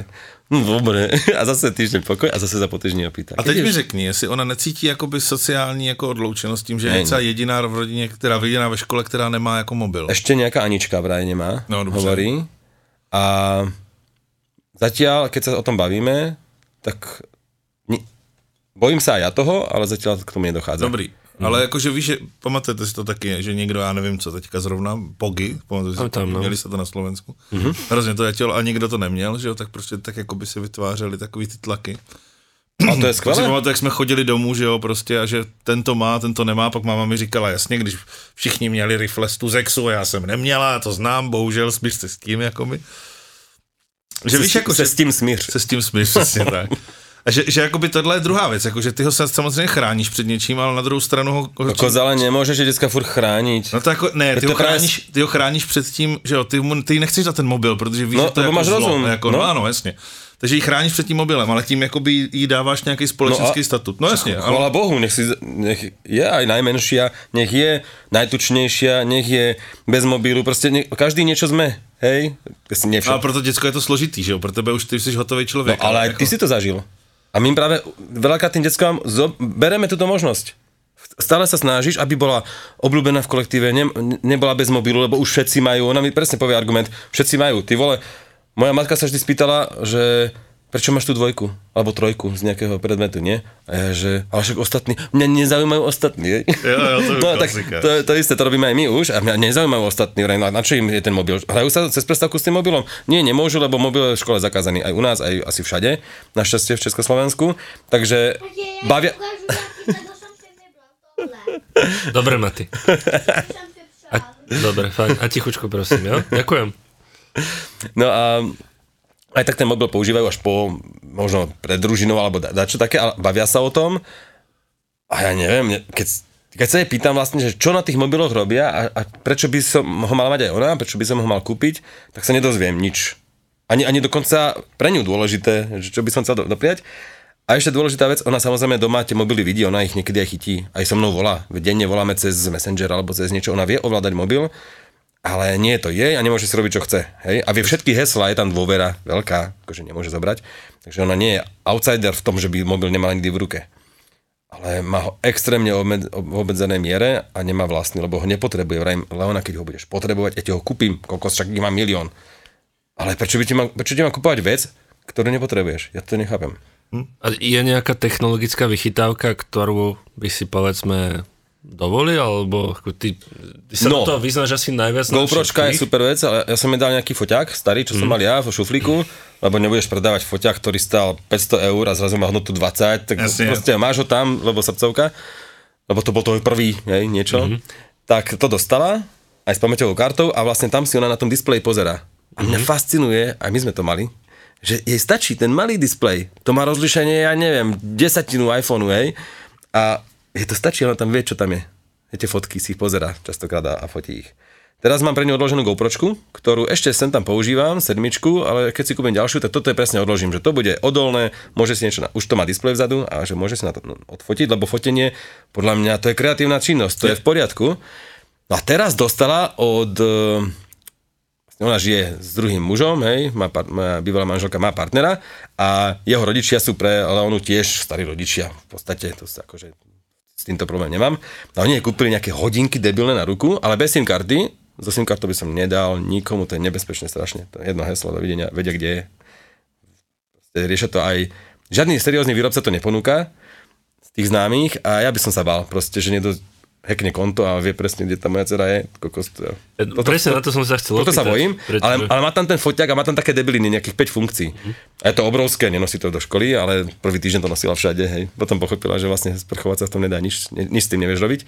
No dobre. A zase týždeň pokoj a zase za po týždni opýta. A teď mi řekni, jestli ona necítí jakoby sociální jako odloučenost tím, že je celá jediná v rodině, která jediná ve škole, která nemá jako mobil. Ešte nejaká Anička vraj nemá, no, dobře. hovorí. A zatiaľ, keď sa o tom bavíme, tak ni, bojím sa aj ja toho, ale zatiaľ k tomu nedochádza. Dobrý. Mm. Ale jakože víš, že pamatujete si to taky, že někdo, já nevím co, teďka zrovna, Pogy, pamatujete si tam, no. měli se to na Slovensku, mm-hmm. hrozně to letělo a někdo to neměl, že jo, tak prostě tak jako by se vytvářely takový ty tlaky. A to je skvělé. Pamatuju, jak jsme chodili domů, že jo, prostě a že ten to má, ten to nemá, pak máma mi říkala, jasně, když všichni měli rifle z Tuzexu a já jsem neměla, to znám, bohužel, smíš se s tím, jako mi. Že se, víš, jako, se že, s tím smíř. Se s tím smíř, přesně *laughs* tak. A že, že jakoby tohle je druhá věc, jako že ty ho sa- samozřejmě chráníš před něčím, ale na druhou stranu ho... ho Ako ale nemôžeš detská furt chrániť. No to jako, ne, ty To ho, chráníš, ty ho chráníš před tím, že jo, ty, mu, ty nechceš na ten mobil, protože víš, No, že to je jako máš zlo, rozum, Jako, no. no. ano, jasně. Takže ji chráníš před tím mobilem, ale tím jakoby jí dáváš nějaký společenský No a- statut. No jasně, ale, Chvala Bohu, nech, si, nech je aj najmenšia, nech je najtučnejšia, nech je bez mobilu, proste ne, každý niečo sme, hej? Si ale pro to děcko je to složitý, že jo, pro tebe už ty jsi hotový No, člověk. ale aj jako, ty si to zažil. A my práve veľakrát tým deckám bereme túto možnosť. Stále sa snažíš, aby bola obľúbená v kolektíve, ne, nebola bez mobilu, lebo už všetci majú. Ona mi presne povie argument, všetci majú. Ty vole, moja matka sa vždy spýtala, že prečo máš tú dvojku alebo trojku z nejakého predmetu, nie? A ja, že, ale však ostatní, mňa nezaujímajú ostatní. Jo, jo, to no, tak to, to isté, to robíme aj my už a mňa nezaujímajú ostatní. Vrajím, Na, na čo im je ten mobil? Hrajú sa cez prestávku s tým mobilom? Nie, nemôžu, lebo mobil je v škole zakázaný aj u nás, aj asi všade, našťastie v Československu. Takže bavia... Dobre, Maty. A, dobre, fajn. A tichučko prosím, jo? Ďakujem. No a aj tak ten mobil používajú až po možno pred družinou alebo da, dačo také, ale bavia sa o tom. A ja neviem, ne- keď, keď sa jej pýtam vlastne, že čo na tých mobiloch robia a, a prečo by som ho mal mať aj ona, prečo by som ho mal kúpiť, tak sa nedozviem nič. Ani, ani dokonca pre ňu dôležité, že čo by som chcel do, dopriať. A ešte dôležitá vec, ona samozrejme doma tie mobily vidí, ona ich niekedy aj chytí, aj so mnou volá. Denne voláme cez Messenger alebo cez niečo, ona vie ovládať mobil, ale nie je to jej a nemôže si robiť, čo chce. Hej? A vie všetky heslá, je tam dôvera veľká, akože nemôže zobrať. Takže ona nie je outsider v tom, že by mobil nemal nikdy v ruke. Ale má ho extrémne obmed- v obmedzenej miere a nemá vlastný, lebo ho nepotrebuje. Vrajím, Leona, keď ho budeš potrebovať, ja ti ho kúpim, kokos, však ich mám milión. Ale prečo, by ti mám, prečo ti mám kúpovať vec, ktorú nepotrebuješ? Ja to nechápem. A je nejaká technologická vychytávka, ktorú by si povedzme dovolil, alebo ako ty, ty sa No. to vyznáš asi najviac na GoPročka je všetkých? super vec, ale ja som mi dal nejaký foťák starý, čo som mal ja vo šuflíku, lebo nebudeš predávať foťák, ktorý stal 500 eur a zrazu má hodnotu 20, tak Jasne. proste máš ho tam, lebo srdcovka, lebo to bol tvoj prvý, hej, niečo. Tak to dostala, aj s pamäťovou kartou a vlastne tam si ona na tom displeji pozera. A mňa fascinuje, aj my sme to mali, že jej stačí ten malý displej. To má rozlišenie, ja neviem, desatinu iPhoneu, hej. A jej to stačí, ona tam vie, čo tam je. Je tie fotky si ich pozera častokrát a, fotí ich. Teraz mám pre ňu odloženú GoPročku, ktorú ešte sem tam používam, sedmičku, ale keď si kúpim ďalšiu, tak toto je presne odložím, že to bude odolné, môže si niečo, na, už to má displej vzadu a že môže si na to no, odfotiť, lebo fotenie, podľa mňa to je kreatívna činnosť, to je v poriadku. No a teraz dostala od eh, ona žije s druhým mužom, hej, má, par- bývalá manželka má partnera a jeho rodičia sú pre Leonu tiež starí rodičia. V podstate to sa akože s týmto problém nemám. A oni kúpili nejaké hodinky debilné na ruku, ale bez SIM karty. So SIM kartou by som nedal nikomu, to je nebezpečné strašne. To je jedno heslo, dovidenia, vedia, kde je. Proste riešia to aj... Žiadny seriózny výrobca to neponúka z tých známych a ja by som sa bál proste, že niekto hackne konto a vie presne, kde tá moja dcera je. Kokos, to, Toto, Presne na to som sa chcel toto sa opýtať, bojím, pretože- ale, ale má tam ten foťák a má tam také debiliny, nejakých 5 funkcií. A je to obrovské, nenosí to do školy, ale prvý týždeň to nosila všade, hej. Potom pochopila, že vlastne sprchovať sa v tom nedá, nič, ni- nič s tým nevieš robiť.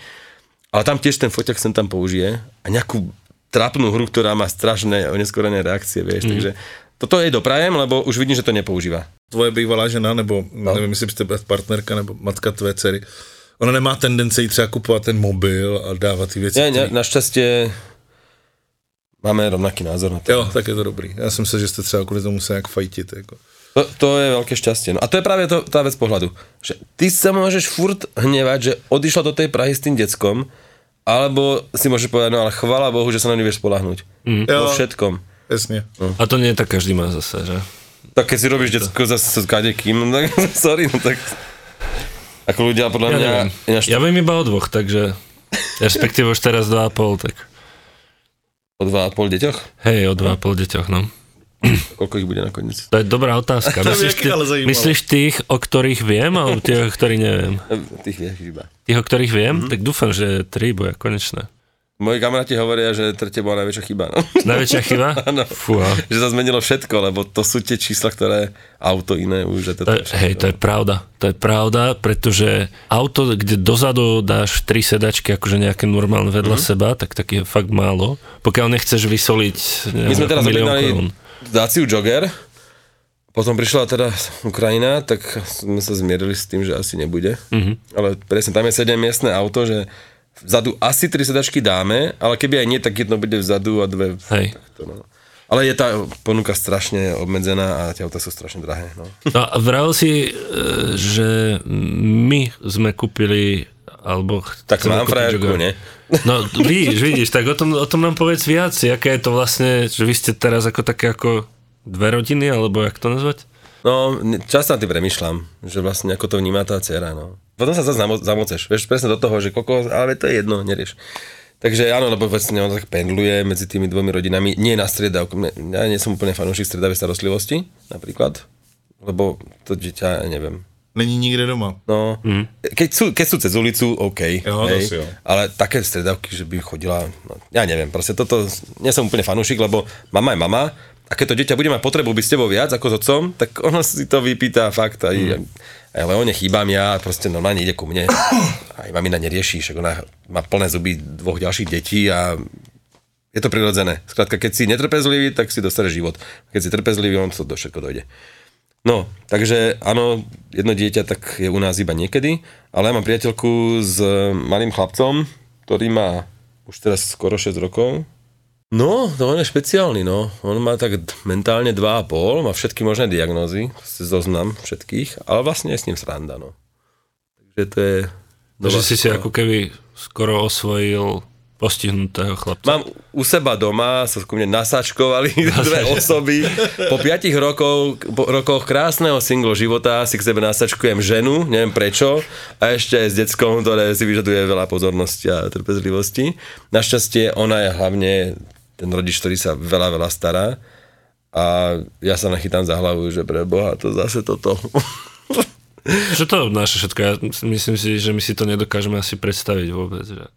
Ale tam tiež ten foťák sem tam použije a nejakú trápnu hru, ktorá má strašné oneskorené reakcie, vieš, Mhm. takže toto jej doprajem, lebo už vidím, že to nepoužíva. tvoje bývalá žena, nebo no. nevím, jestli jste partnerka nebo matka tvé dcery, ona nemá tendenci třeba kupovat ten mobil a dávat ty věci. Ne, který- našťastie máme rovnaký názor na to. Jo, tak je to dobrý. Já jsem se, že jste třeba kvůli tomu se jak fajtit. Jako. To, to je veľké šťastie. No a to je práve to, tá vec pohľadu. Že ty sa môžeš furt hnevať, že odišla do tej Prahy s tým deckom, alebo si môžeš povedať, no ale chvála Bohu, že sa na ňu vieš spolahnuť. Mm. Jo. Vo všetkom. Jasně. A to nie tak každý má zase, že? Tak keď si robíš decko zase s kadekým, no tak *laughs* sorry, no tak... Ako ľudia podľa Ja mňa... neviem. Ja viem iba o dvoch, takže... Respektíve už teraz dva a pol, tak... O dva a pol deťoch? Hej, o dva a pol deťoch, no. Koľko ich bude nakoniec? To je dobrá otázka. *laughs* Myslíš, ty, myslíš tých, o ktorých viem, alebo tých, o ktorých neviem? Tých vieš iba. Tých, o ktorých viem, mm-hmm. tak dúfam, že tri bude konečné. Moji kamaráti hovoria, že tretie bola najväčšia chyba. No. Najväčšia chyba? *laughs* Áno. Že sa zmenilo všetko, lebo to sú tie čísla, ktoré auto iné už. Že to To je, hej, to je pravda. To je pravda, pretože auto, kde dozadu dáš tri sedačky, akože nejaké normálne vedľa Mhm. mm-hmm. seba, tak tak je fakt málo. Pokiaľ nechceš vysoliť My sme teraz milión. Daciu Jogger, Potom prišla teda Ukrajina, tak sme sa zmierili s tým, že asi nebude. Mm-hmm. Ale presne, tam je 7 miestne auto, že vzadu asi 3 sedačky dáme, ale keby aj nie, tak jedno bude vzadu a dve... Hej. Takto, no. Ale je tá ponuka strašne obmedzená a tie auta sú strašne drahé. No. No a vravel si, e, že my sme kúpili alebo Tak mám frajerku, nie? No vidíš, vidíš, tak o tom, o tom nám povedz viac, aké je to vlastne, že vy ste teraz ako také ako dve rodiny, alebo jak to nazvať? No, často nad tým premyšľam, že vlastne ako to vníma tá dcera, no. Potom sa zase zamo- zamoceš, vieš, presne do toho, že koľko, ale to je jedno, nerieš. Takže áno, lebo vlastne on tak pendluje medzi tými dvomi rodinami, nie na striedavku, ja nie som úplne fanúšik striedavej starostlivosti, napríklad, lebo to dieťa, ja neviem, Není nikde doma. No, mm. keď, sú, keď sú cez ulicu, OK. Jo, to si jo. Ale také stredavky, že by chodila, no, ja neviem, proste toto, nie som úplne fanúšik, lebo mama je mama a keď to dieťa bude mať potrebu byť s tebou viac ako s otcom, tak ono si to vypýta fakt aj, mm. Leone chýbam ja, proste normálne ide ku mne. Aj mamina nerieši, však ona má plné zuby dvoch ďalších detí a je to prirodzené. Skrátka, keď si netrpezlivý, tak si dostaneš život. Keď si trpezlivý, on to do všetko dojde. No, takže áno, jedno dieťa tak je u nás iba niekedy, ale ja mám priateľku s malým chlapcom, ktorý má už teraz skoro 6 rokov. No, to on je špeciálny, no. On má tak mentálne 2,5, má všetky možné diagnózy, zoznam všetkých, ale vlastne je s ním sranda, no. Takže to je... že si si ako keby skoro osvojil postihnutého chlapca. Mám u seba doma, sa ku mne nasačkovali *laughs* dve osoby. Po piatich rokov, po rokoch krásneho single života si k sebe nasačkujem ženu, neviem prečo, a ešte aj s deckom, ktoré si vyžaduje veľa pozornosti a trpezlivosti. Našťastie ona je hlavne ten rodič, ktorý sa veľa, veľa stará a ja sa nachytám za hlavu, že pre Boha to zase toto. *laughs* Čo to obnáša všetko? Ja myslím si, že my si to nedokážeme asi predstaviť vôbec, že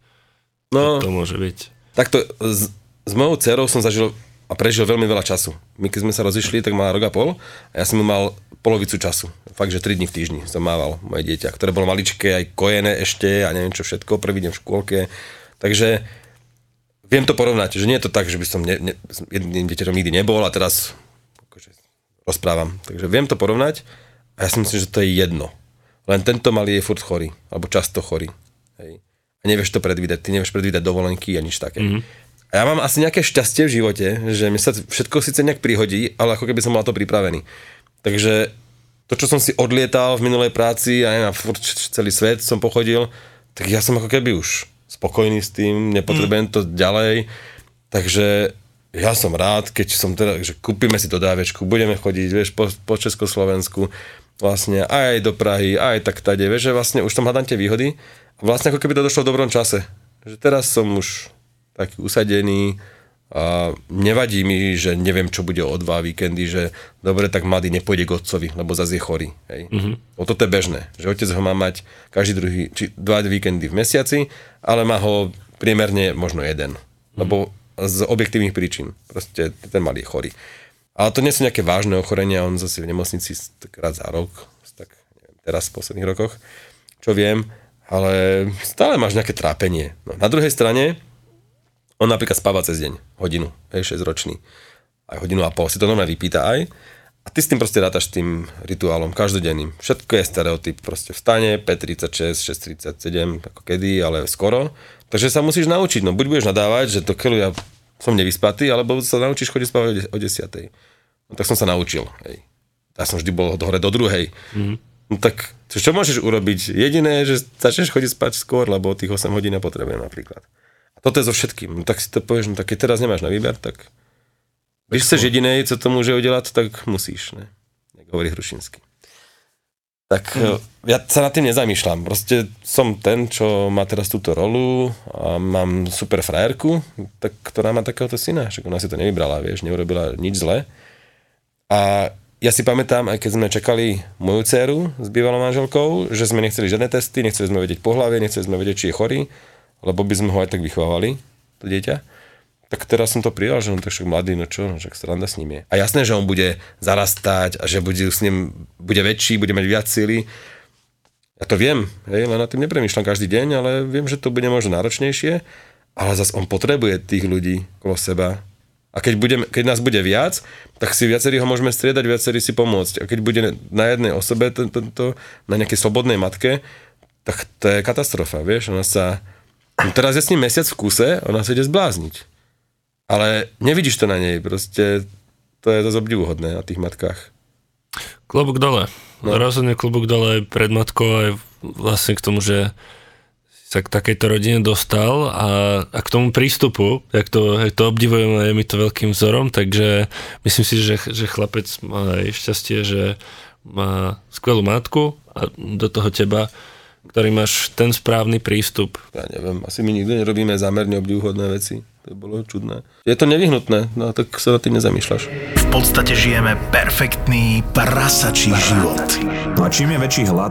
No, to môže byť. Takto s, s mojou dcerou som zažil a prežil veľmi veľa času. My keď sme sa rozišli, tak mala rok a pol a ja som mu mal polovicu času. Fakt, že 3 dní v týždni som mával moje dieťa, ktoré bolo maličké, aj kojené ešte a neviem čo všetko, prvý deň v škôlke. Takže viem to porovnať, že nie je to tak, že by som ne, ne, jedným dieťaťom nikdy nebol a teraz akože, rozprávam. Takže viem to porovnať a ja si myslím, že to je jedno. Len tento malý je furt chorý, alebo často chorý. Hej. A nevieš to predvídať, ty nevieš predvídať dovolenky a nič také. Mm-hmm. A ja mám asi nejaké šťastie v živote, že mi sa všetko síce nejak prihodí, ale ako keby som mal to pripravený. Takže to, čo som si odlietal v minulej práci a ja na furt celý svet som pochodil, tak ja som ako keby už spokojný s tým, nepotrebujem to ďalej. Takže ja som rád, keď som teda, že kúpime si dodávečku, budeme chodiť, vieš, po, po Československu, vlastne aj do Prahy, aj tak tade, vieš, že vlastne už tam hľadám tie výhody vlastne ako keby to došlo v dobrom čase. Že teraz som už taký usadený a nevadí mi, že neviem, čo bude o dva víkendy, že dobre, tak mladý nepôjde k otcovi, lebo zase je chorý. Hej. Mm-hmm. O toto je bežné, že otec ho má mať každý druhý, či dva víkendy v mesiaci, ale má ho priemerne možno jeden. Lebo z objektívnych príčin. Proste ten malý je chorý. Ale to nie sú nejaké vážne ochorenia, on zase v nemocnici raz za rok, tak neviem, teraz v posledných rokoch, čo viem, ale stále máš nejaké trápenie. No, na druhej strane, on napríklad spáva cez deň, hodinu, hej, 6 ročný. Aj hodinu a pol, si to normálne vypýta aj. A ty s tým proste rátaš tým rituálom, každodenným. Všetko je stereotyp, proste vstane, 5.36, 6.37, ako kedy, ale skoro. Takže sa musíš naučiť, no buď budeš nadávať, že to keľu ja som nevyspatý, alebo sa naučíš chodiť spávať o 10. No tak som sa naučil, hej. Ja som vždy bol hore do druhej. Mm. No tak čo, môžeš urobiť? Jediné, že začneš chodiť spať skôr, lebo tých 8 hodín potrebujem napríklad. Toto je so všetkým. Tak si to povieš, no tak keď teraz nemáš na výber, tak když chceš jedinej, co to môže udelať, tak musíš, ne? Jak hovorí Hrušinský. Tak mm. ja sa nad tým nezamýšľam. Proste som ten, čo má teraz túto rolu a mám super frajerku, tak, ktorá má takéhoto syna. Však ona si to nevybrala, vieš, neurobila nič zle. A ja si pamätám, aj keď sme čakali moju dceru s bývalou manželkou, že sme nechceli žiadne testy, nechceli sme vedieť pohlavie, nechceli sme vedieť, či je chorý, lebo by sme ho aj tak vychovávali, to dieťa. Tak teraz som to prijal, že on to však mladý, no čo, no však sranda s ním je. A jasné, že on bude zarastať a že bude s ním, bude väčší, bude mať viac síly. Ja to viem, hej, len na tým nepremýšľam každý deň, ale viem, že to bude možno náročnejšie, ale zase on potrebuje tých ľudí okolo seba, A keď, budeme, keď nás bude viac, tak si viacerí ho môžeme striedať, viacerí si pomôcť. A keď bude na jednej osobe, tento, na nejakej slobodnej matke, tak to je katastrofa, vieš, ona sa... No teraz je s ním mesiac v kuse, ona sa ide zblázniť. Ale nevidíš to na nej, proste to je dosť obdivuhodné na tých matkách. Klobúk dole. No. Rozhodne klobúk dole pred matkou aj vlastne k tomu, že sa k takejto rodine dostal a, a k tomu prístupu, jak to, jak to obdivujem a je mi to veľkým vzorom, takže myslím si, že, že chlapec má aj šťastie, že má skvelú matku a do toho teba, ktorý máš ten správny prístup. Ja neviem, asi my nikdy nerobíme zámerne obdivuhodné veci. To bolo čudné. Je to nevyhnutné, no tak sa na tým nezamýšľaš. V podstate žijeme perfektný prasačí život. No a čím je väčší hlad,